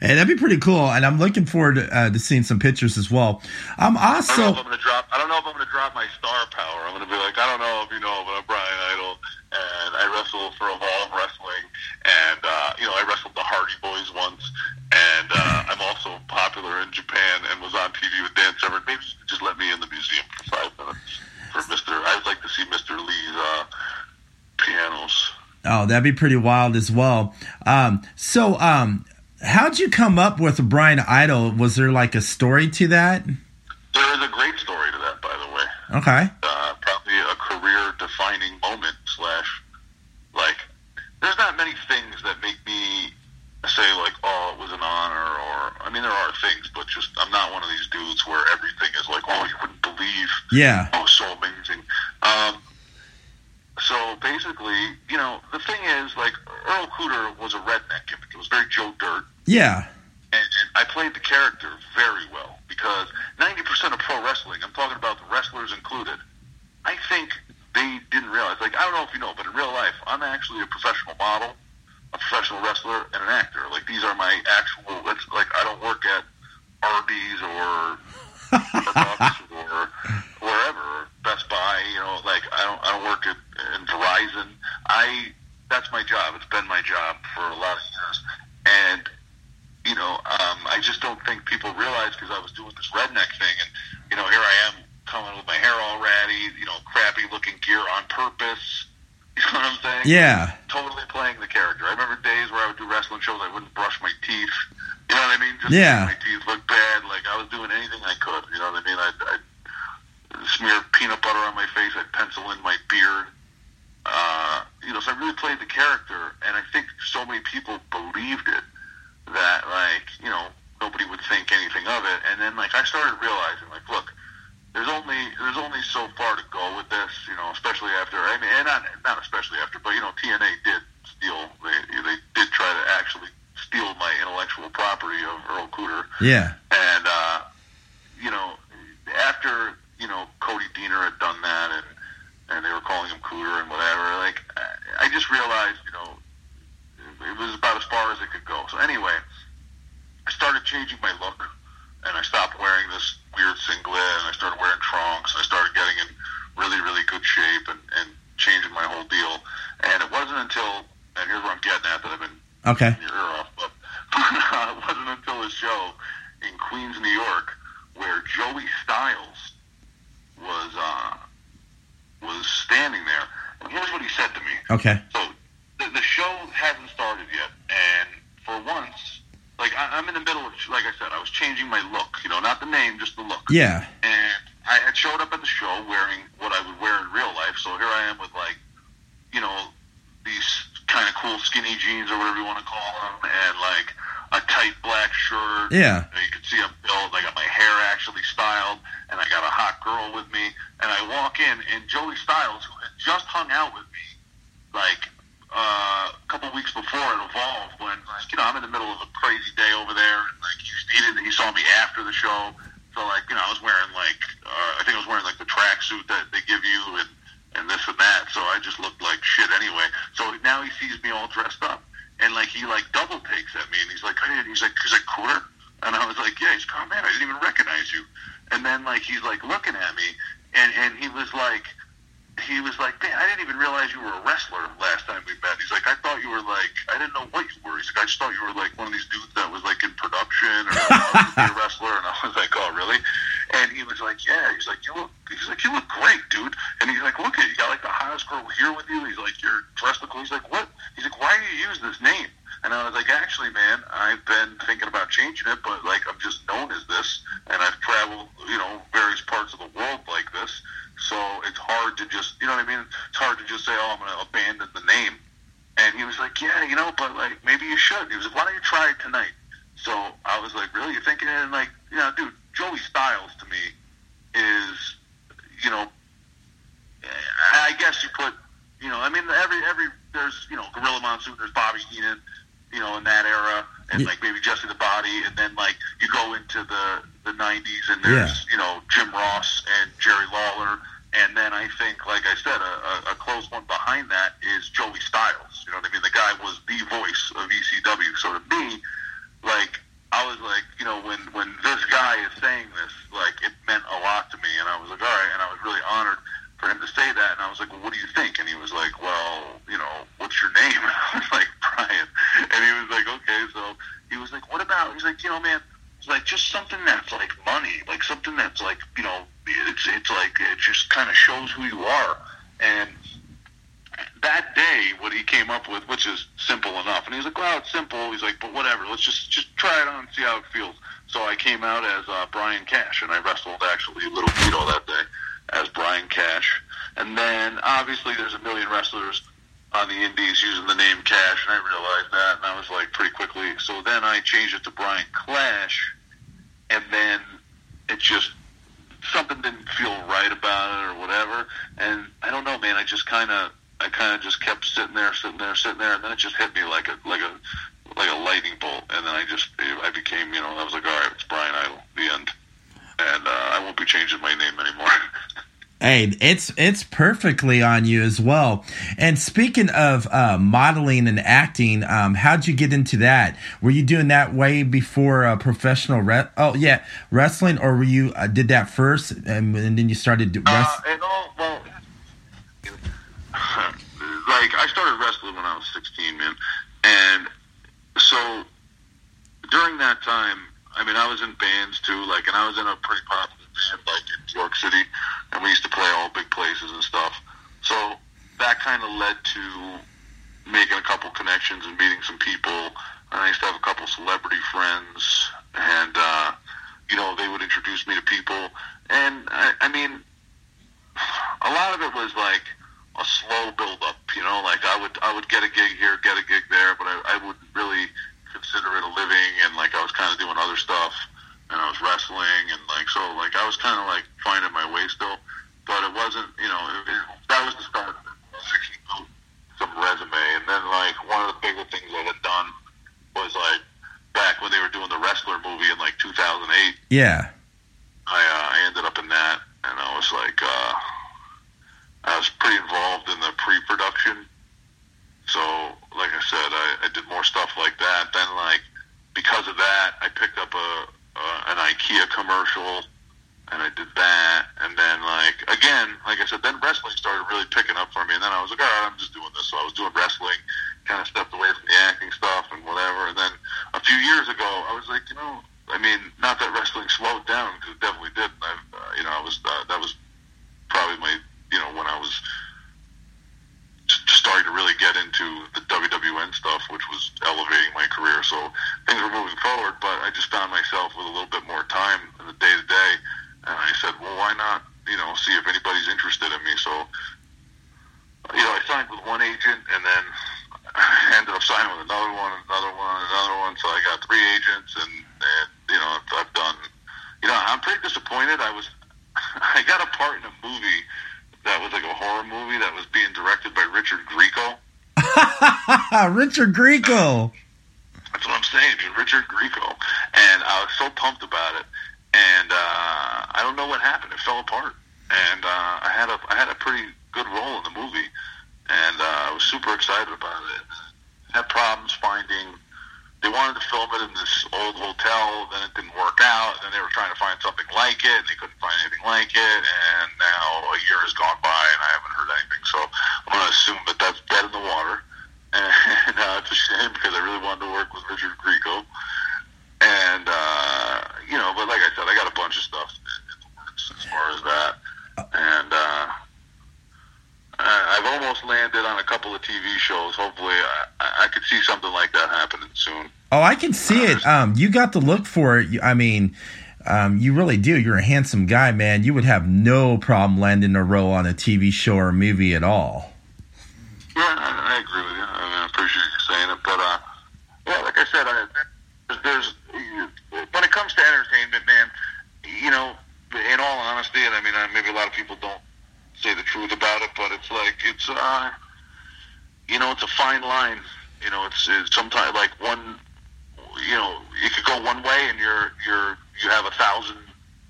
And that'd be pretty cool. And I'm looking forward uh, to seeing some pictures as well. Um, I'm also. That'd be pretty wild as well. Um, so, um, how'd you come up with Brian Idol? Was there like a story to that? There is a great story to that, by the way. Okay. uh, probably a career defining moment slash like there's not many things that make me say like oh it was an honor or I mean there are things but just I'm not one of these dudes where everything is like oh you wouldn't believe Yeah. oh so amazing um, so basically you know the thing is like Earl Cooter was a redneck gimmick it was very Joe Dirt Yeah. and, and I played the character very well because 90% of pro wrestling, I'm talking about the wrestlers included, I think they didn't realize. Like, I don't know if you know, but in real life, I'm actually a professional model, a professional wrestler, and an actor. Like, these are my actual, it's like, I don't work at Arby's or Starbucks or wherever, Best Buy, you know, like, I don't, I don't work at in Verizon. I, that's my job. It's been my job for a lot of years. And you know, um, I just don't think people realize because I was doing this redneck thing, and you know, here I am coming with my hair all ratty, you know, crappy looking gear on purpose. You know what I'm saying? Yeah. Totally playing the character. I remember days where I would do wrestling shows, I wouldn't brush my teeth. You know what I mean? Just Yeah. my teeth look bad. Like I was doing anything I could. You know what I mean? I'd, I'd smear peanut butter on my face. I'd pencil in my beard. Uh, you know, so I really played the character, and I think so many people believed it that like you know nobody would think anything of it. And then like I started realizing like, look, there's only there's only so far to go with this, you know, especially after I mean, and not not especially after, but you know, TNA did steal they they did try to actually steal my intellectual property of Earl Cooter, Yeah. and uh, you know, after you know Cody Deaner had done that, and and they were calling him Cooter and whatever, like I I just realized, you know, it was about as far as it could go. So anyway, I started changing my look, and I stopped wearing this weird singlet, and I started wearing trunks. I started getting in really, really good shape and, and changing my whole deal. And it wasn't until, and here's where I'm getting at that I've been Okay. your ear off, but it wasn't until a show in Queens, New York, where Joey Styles was uh, was standing there. And here's what he said to me. Okay. So the, the show hasn't started yet, and for once, like I, I'm in the middle of, like I said, I was changing my look. You know, not the name, just the look. Yeah. And I had showed up at the show wearing what I would wear in real life. So here I am with like, you know, these kind of cool skinny jeans or whatever you want to call them, and like a tight black shirt. Yeah. You, know, you can see I'm built. I got my hair actually styled, and I got a hot girl with me. And I walk in, and Joey Styles, who had just hung out with me, like uh, before it evolved, when like you know I'm in the middle of a crazy day over there, and like he, he didn't, he saw me after the show, so like you know I was wearing like uh, I think I was wearing like the tracksuit that they give you, and and this and that, so I just looked like shit anyway. So now he sees me all dressed up, and like he like double takes at me, and he's like, hey, he's like, he's like Cooter, and I was like, yeah, he's like, oh man, I didn't even recognize you, and then like he's like looking at me, and and he was like he was like, "Man, I didn't even realize you were a wrestler last time we met." He's like, "I thought you were like, I didn't know what you were." He's like, "I just thought you were like one of these dudes that was like in production or wanted to be a wrestler." And I was like, "Oh, really?" And he was like, "Yeah." He's like, "You look," he's like, "You look great, dude." And he's like, "Look at you, got like the hottest girl here with you." He's like, "You're dressed the cool." He's like, "What?" He's like, "Why do you use this name?" And I was like, "Actually, man, I've been thinking about changing it, but like I'm just known as this, and I've traveled, you know, various parts of the world like this." So it's hard to just, you know what I mean? It's hard to just say, oh, I'm going to abandon the name. And he was like, yeah, you know, but like maybe you should. He was like, why don't you try it tonight? So I was like, really? You're thinking? And like, you know, dude, Joey Styles to me is, you know, I guess you put, you know, I mean, every every there's, you know, Gorilla Monsoon, there's Bobby Heenan, you know, in that era, and Yeah. like maybe Jesse the Body, and then like you go into the the '90s, and there's you know Jim Ross and Jerry Lawler, and then I think, like I said, a, a, a close one behind that is Joey Styles. You know what I mean? The guy was the voice of ECW. So to me, like I was like, you know, when when this guy is saying this, like it meant a lot to me, and I was like, all right, and I was really honored for him to say that, and I was like, well, what do you think? And he was like, well, you know, what's your name? And I was like, Brian, and he was like, okay, so he was like, what about? He's like, you know, man, it's like just something that's like money, like something that's like, you know, it's like it just kind of shows who you are, and that day, what he came up with, which is simple enough, and he's like, "Well, it's simple." He's like, "But whatever. Let's just just try it on and see how it feels." So I came out as uh, Brian Cash, and I wrestled actually Little Vito that day as Brian Cash. And then obviously there's a million wrestlers on the Indies using the name Cash, and I realized that, and I was like pretty quickly. So then I changed it to Brian Clash, and then it just something didn't feel right about it or whatever. And I don't know, man. I just kind of I kind of just kept sitting there, sitting there, sitting there, and then it just hit me like a like a like a lightning bolt, and then I just I became you know I was like all right, it's Brian Idol, the end, and uh, I won't be changing my name anymore. Hey, it's it's perfectly on you as well. And speaking of uh, modeling and acting, um, how'd you get into that? Were you doing that way before uh, professional? Re- oh yeah, wrestling, or were you uh, did that first and, and then you started uh, wrestling? All, well, like I started wrestling when I was 16, man, and so during that time, I mean, I was in bands too, like, and I was in a pretty popular band, like in New York City, and we used to play all big places and stuff. So that kind of led to making a couple connections and meeting some people. And I used to have a couple celebrity friends, and uh, you know, they would introduce me to people. And I, I mean, a lot of it was like a slow build up. You know, like I would I would get a gig here, get a gig there, but I, I wouldn't really consider it a living, and like I was kind of doing other stuff, and I was wrestling, and like so, like I was kind of like finding my way still, but it wasn't, you know, it, it, that was the start. Some resume, and then like one of the bigger things I had done was like back when they were doing the wrestler movie in like 2008. Yeah. I uh, I ended up in that, and I was like. uh I was pretty involved in the pre-production. So, like I said, I, I did more stuff like that. Then, like because of that, I picked up a, a an IKEA commercial, and I did that. And then, like again, like I said, then wrestling started really picking up for me. And then I was like, all right, I'm just doing this. So I was doing wrestling, kind of stepped away from the acting stuff and whatever. And then a few years ago, I was like, you know, I mean, not that wrestling slowed down because it definitely did. I, uh, you know, I was uh, that was probably my you know, when I was just starting to really get into the WWN stuff, which was elevating my career. So things were moving forward, but I just found myself with a little bit more time in the day to day. And I said, well, why not, you know, see if anybody's interested in me? So, you know, I signed with one agent and then I ended up signing with another one, another one, another one. So I got three agents and, and you know, I've done, you know, I'm pretty disappointed. I was, I got a part in a movie that was like a horror movie that was being directed by Richard Grieco. Richard Grieco. That's what I'm saying, dude. Richard Grieco, and I was so pumped about it. And uh, I don't know what happened; it fell apart. And uh, I had a I had a pretty good role in the movie, and uh, I was super excited about it. Had problems finding they wanted to film it in this old hotel, then it didn't work out, and then they were trying to find something like it, and they couldn't find anything like it, and now a year has gone by, and I haven't heard anything. So I'm going to assume that that's dead in the water, and uh, it's a shame because I really wanted to work with Richard Grieco, and uh, you know, but like I said, I got a bunch of stuff as far as that, and. uh I've almost landed on a couple of TV shows. Hopefully, I, I could see something like that happening soon. Oh, I can see it. Um, you got the look for it. I mean, um, you really do. You're a handsome guy, man. You would have no problem landing a role on a TV show or movie at all. It's like it's uh, you know, it's a fine line. You know, it's, it's sometimes like one, you know, you could go one way, and you're you're you have a thousand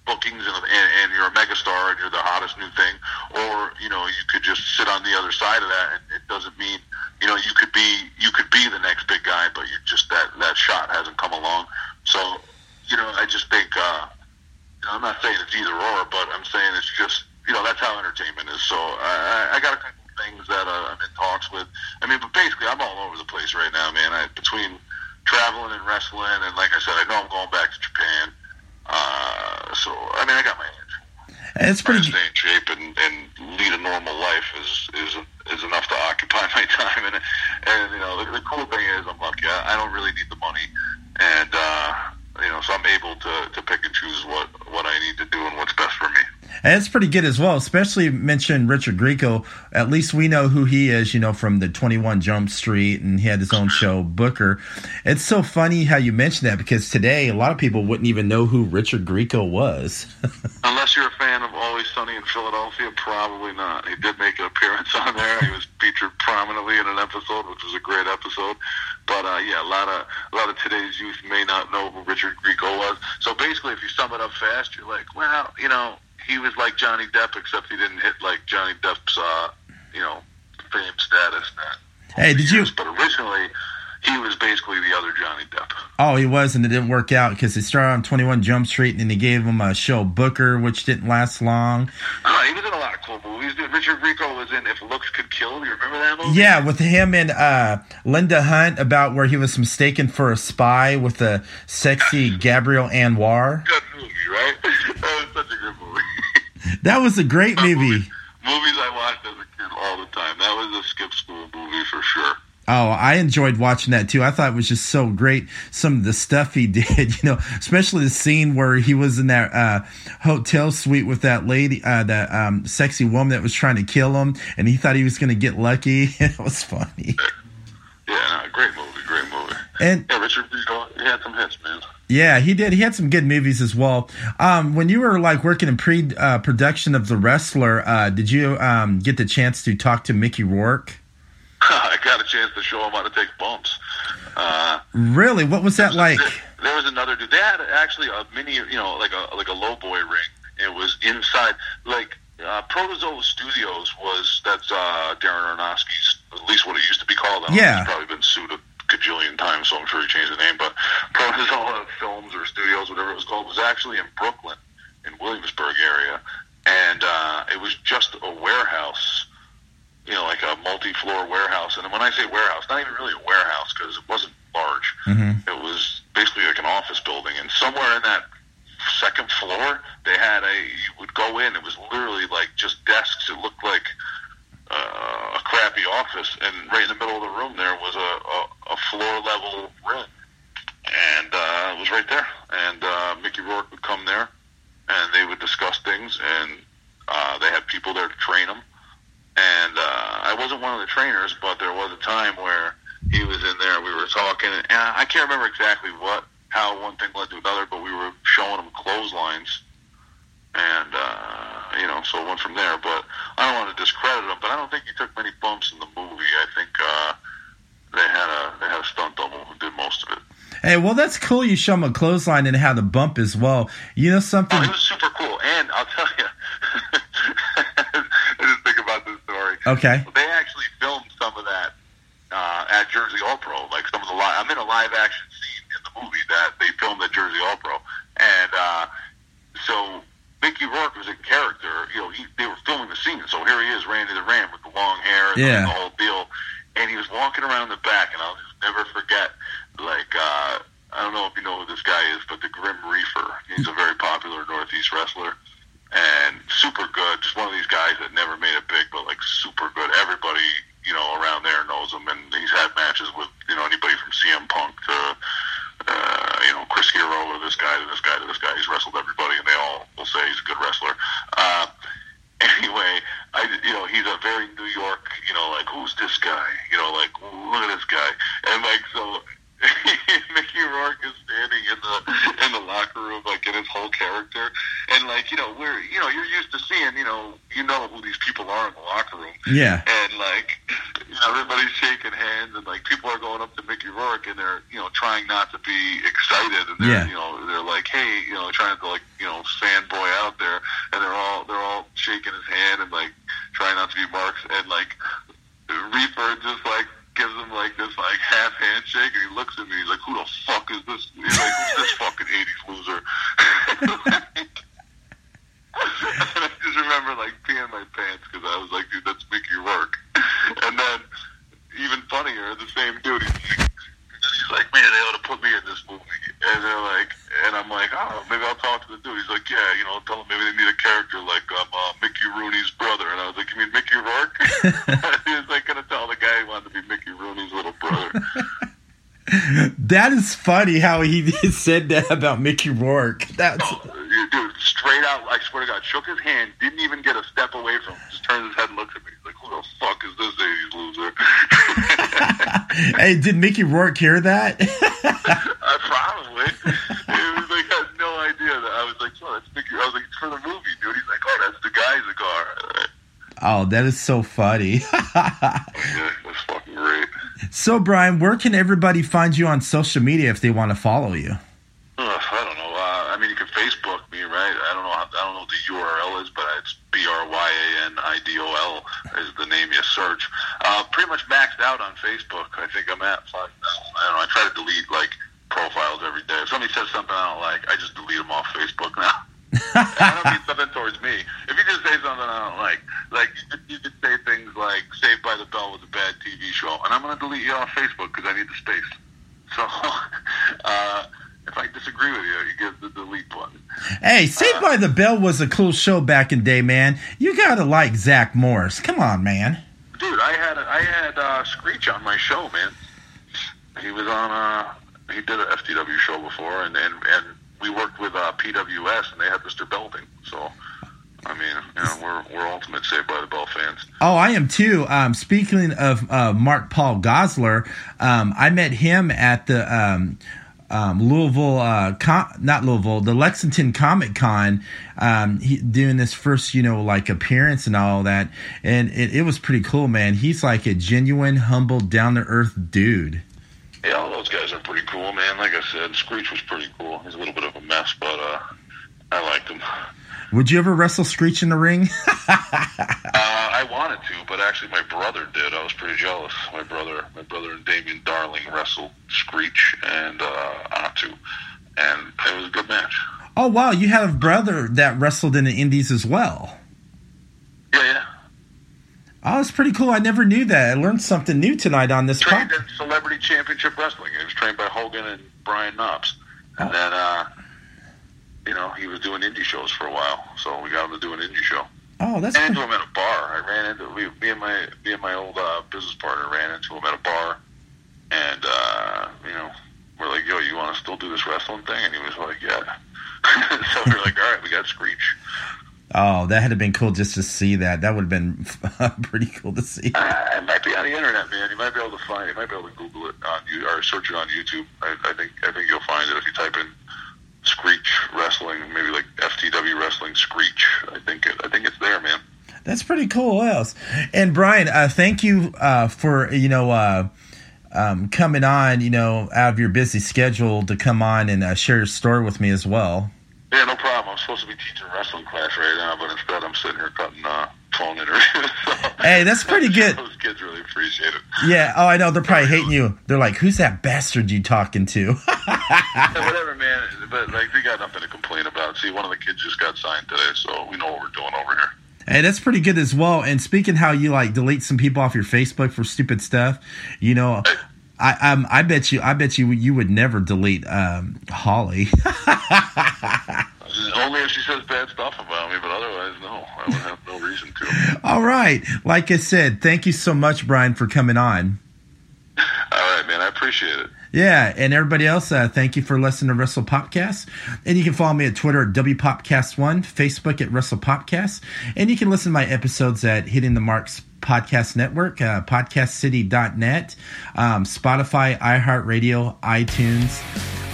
bookings and, and, and you're a megastar and you're the hottest new thing, or you know you could just sit on the other side of that. And it doesn't mean you know you could be you could be the next big guy, but you just that that shot hasn't come along. So you know I just think uh, you know, I'm not saying it's either or, but I'm saying it's just you know, that's how entertainment is. So I, I got a couple things that uh, I'm in talks with. I mean, but basically, I'm all over the place right now, man. I, between traveling and wrestling, and like I said, I know I'm going back to Japan. Uh, so I mean, I got my hands. It's pretty. Stay in shape and, and lead a normal life is is is enough to occupy my time. And and you know, the, the cool thing is, I'm lucky. I, I don't really need the money, and uh, you know, so I'm able to to pick and choose what what I need to do and what's best for me. And it's pretty good as well, especially mention Richard Grieco. At least we know who he is, you know, from the 21 Jump Street, and he had his own show, Booker. It's so funny how you mention that because today a lot of people wouldn't even know who Richard Grieco was. Unless you're a fan of Always Sunny in Philadelphia, probably not. He did make an appearance on there. He was featured prominently in an episode, which was a great episode. But uh, yeah, a lot of a lot of today's youth may not know who Richard Grieco was. So basically, if you sum it up fast, you're like, well, you know, he was like Johnny Depp, except he didn't hit like Johnny Depp's, uh, you know, fame status. That hey, did you? But originally, he was basically the other Johnny Depp. Oh, he was, and it didn't work out because he started on 21 Jump Street, and then he gave him a show Booker, which didn't last long. Uh, he was in a lot of cool movies. Richard Grieco was in If Looks Could Kill. You remember that movie? Yeah, with him and uh, Linda Hunt about where he was mistaken for a spy with the sexy Gabrielle Anwar. Good movie, right? that was such a good movie. That was a great movie. Movies, movies I watched as a kid all the time. That was a skip school movie for sure. Oh, I enjoyed watching that too. I thought it was just so great. Some of the stuff he did, you know, especially the scene where he was in that uh, hotel suite with that lady, uh, that um, sexy woman that was trying to kill him, and he thought he was going to get lucky. it was funny. Yeah, great movie, great movie. And yeah, Richard Grieco, he had some hits, man. Yeah, he did. He had some good movies as well. Um, when you were like working in pre uh, production of The Wrestler, uh, did you um, get the chance to talk to Mickey Rourke? I got a chance to show him how to take bumps. Uh, really? What was that like? There, there was another dude. They had actually a mini, you know, like a like a low boy ring. It was inside, like uh, Protozoa Studios was that's uh, Darren Aronofsky's, at least what it used to be called. I yeah, he's probably been sued gajillion times, so I'm sure he changed the name. But Protozoa Films or Studios, whatever it was called, was actually in Brooklyn, in Williamsburg area, and uh, it was just a warehouse you know, like a multi-floor warehouse. And when I say warehouse, not even really a warehouse because it wasn't large. Mm-hmm. It was basically like an office building. And somewhere in that second floor, they had a. You would go in. It was literally like just desks. It looked like uh, a crappy office. And right in the middle of the room, there was a, a, a floor level room, and uh, it was right there. And uh, Mickey Rourke would come there, and they would discuss things, and uh, they had people there to train them and uh, I wasn't one of the trainers, but there was a time where he was in there. We were talking, and I can't remember exactly what, how one thing led to another, but we were showing him clotheslines, and uh, you know, so it went from there. But I don't want to discredit him, but I don't think he took many bumps in the movie. I think uh, they had a they had a stunt double who did most of it. Hey, well, that's cool. You show him a clothesline and had a bump as well. You know something? Oh, it was super cool, and I'll tell you. I just think about this story. Okay. They actually filmed some of that uh, at Jersey All Pro, like some of the live. I'm in a live action scene in the movie that they filmed at Jersey All Pro, and uh, so Mickey Rourke was in character. You know, he, they were filming the scene, so here he is, Randy the Ram, with the long hair, and Yeah. the whole deal, and he was walking around the back, and I'll just never forget, like. uh I don't know if you know who this guy is, but the Grim Reaper. He's a very popular Northeast wrestler and super good. Just one of these guys that never made it big, but like super good. Everybody, you know, around there knows him, and he's had matches with you know anybody from CM Punk to uh, you know Chris Hero or this guy to this guy to this guy. He's wrestled everybody, and they all will say he's a good wrestler. Uh, anyway, I you know he's a very New York, you know, like who's this guy? You know, like look at this guy, and like so. Mickey Rourke is standing in the in the locker room, like in his whole character, and like you know we're you know you're used to seeing you know you know who these people are in the locker room, Yeah. and like you know, everybody's shaking hands, and like people are going up to Mickey Rourke, and they're you know trying not to be excited, and they're Yeah. you know they're like hey you know trying to like you know fanboy out there, and they're all they're all shaking his hand and like trying not to be marks, and like Reaper just like gives him like this like half handshake, and he looks at me. He's like, "Who the fuck is this?" He's like, "Who's this fucking '80s loser?" and I just remember like peeing my pants because I was like, "Dude, that's Mickey Rourke." And then even funnier, the same dude. He's like, and then he's like, man, they ought to put me in this movie. And they're like, and I'm like, oh, maybe I'll talk to the dude. He's like, yeah, you know, tell them maybe they need a character like um, uh, Mickey Rooney's brother. And I was like, you mean Mickey Rourke? he was like gonna tell the guy he wanted to be Mickey Rooney's little brother. That is funny how he said that about Mickey Rourke. That's Oh, dude, straight out, I swear to God, shook his hand, didn't even get a step away from him, just turned his head and looked at me. He's like, who the fuck is this 80s loser? hey, did Mickey Rourke hear that? I uh, probably. It was like, I had no idea that. I was like, oh, that's Mickey. I was like, it's for the movie, dude. He's like, oh, that's the guy's a car. oh, that is so funny. Yeah, that's fucking great. So, Brian, where can everybody find you on social media if they want to follow you? Uh, I don't know. Uh, I mean, you can Facebook me, right? I don't know. How, I don't know what the URL is, but it's B R Y A N I D O L is the name you search. Uh, pretty much maxed out on Facebook. I think I'm at five thousand. I don't know. I try to delete like profiles every day. If somebody says something I don't like, I just delete them off Facebook now. I don't mean something towards me. If you just say something I don't like, like you could, you could say things like "Saved by the Bell" was a bad TV show, and I'm going to delete you off Facebook because I need the space. So, uh, if I disagree with you, you give the delete button. Hey, Saved by the Bell was a cool show back in day, man. You gotta like Zach Morris. Come on, man. Dude, I had I had uh, Screech on my show, man. He was on uh he did a FTW show before, and and, and we worked with uh, PWS, and they had Mr. Belding. So, I mean, you know, we're we're ultimate Saved by the Bell fans. Oh, I am too. Um, speaking of uh, Mark Paul Gosselaar, um, I met him at the um, um, Louisville, uh, com- not Louisville, the Lexington Comic Con, um, he, doing this first, you know, like appearance and all that. And it, it was pretty cool, man. He's like a genuine, humble, down to earth dude. Yeah, all those guys are pretty cool, man. Like I said, Screech was pretty cool. He's a little bit of a mess, but uh, I liked him. Would you ever wrestle Screech in the ring? Uh, I wanted to, but actually my brother did. I was pretty jealous. My brother, my brother and Damien Darling wrestled Screech and uh, Atu, and it was a good match. oh, wow. You have a brother that wrestled in the Indies as well. Yeah, yeah. Oh, it's pretty cool. I never knew that. I learned something new tonight on this Trained podcast. in Celebrity Championship Wrestling. He was trained by Hogan and Brian Knobbs, and Oh. then uh, you know he was doing indie shows for a while. So we got him to do an indie show. Oh, that's ran cool. into him at a bar. I ran into we, me and my me and my old uh, business partner ran into him at a bar, and uh, you know we're like, "Yo, you want to still do this wrestling thing?" And he was like, "Yeah." so we're like, "All right, we got Screech." Oh, that had been cool just to see that. That would have been pretty cool to see. Uh, it might be on the internet, man. You might be able to find it. You might be able to Google it on you or search it on YouTube. I, I think I think you'll find it if you type in Screech Wrestling, maybe like FTW Wrestling Screech. I think it, I think it's there, man. That's pretty cool. What else? And Brian, uh, thank you uh, for you know uh, um, coming on. You know, out of your busy schedule to come on and uh, share your story with me as well. Yeah, no problem. I'm supposed to be teaching wrestling class right now, but instead I'm sitting here cutting uh, phone interviews. so, Hey, that's pretty good. Those kids really appreciate it. Yeah. Oh, I know. They're probably hating you. They're like, "Who's that bastard you talking to?" Yeah, whatever, man. But like, we got nothing to complain about. See, one of the kids just got signed today, so we know what we're doing over here. Hey, that's pretty good as well. And speaking how you like delete some people off your Facebook for stupid stuff, you know, I um, I bet you I bet you you would never delete um, Holly. Only if she says bad stuff about me, but otherwise, no. I would have no reason to. All right, like I said, thank you so much, Brian, for coming on. All right, man. I appreciate it. Yeah, and everybody else, uh, thank you for listening to Wrestle Popcast. And you can follow me at Twitter at WPopcast1, Facebook at Wrestle Popcast, and you can listen to my episodes at Hitting the Marks Podcast Network, uh, podcastcity.net, um, Spotify, iHeartRadio, iTunes,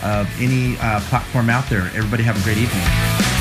uh, any uh, platform out there. Everybody have a great evening.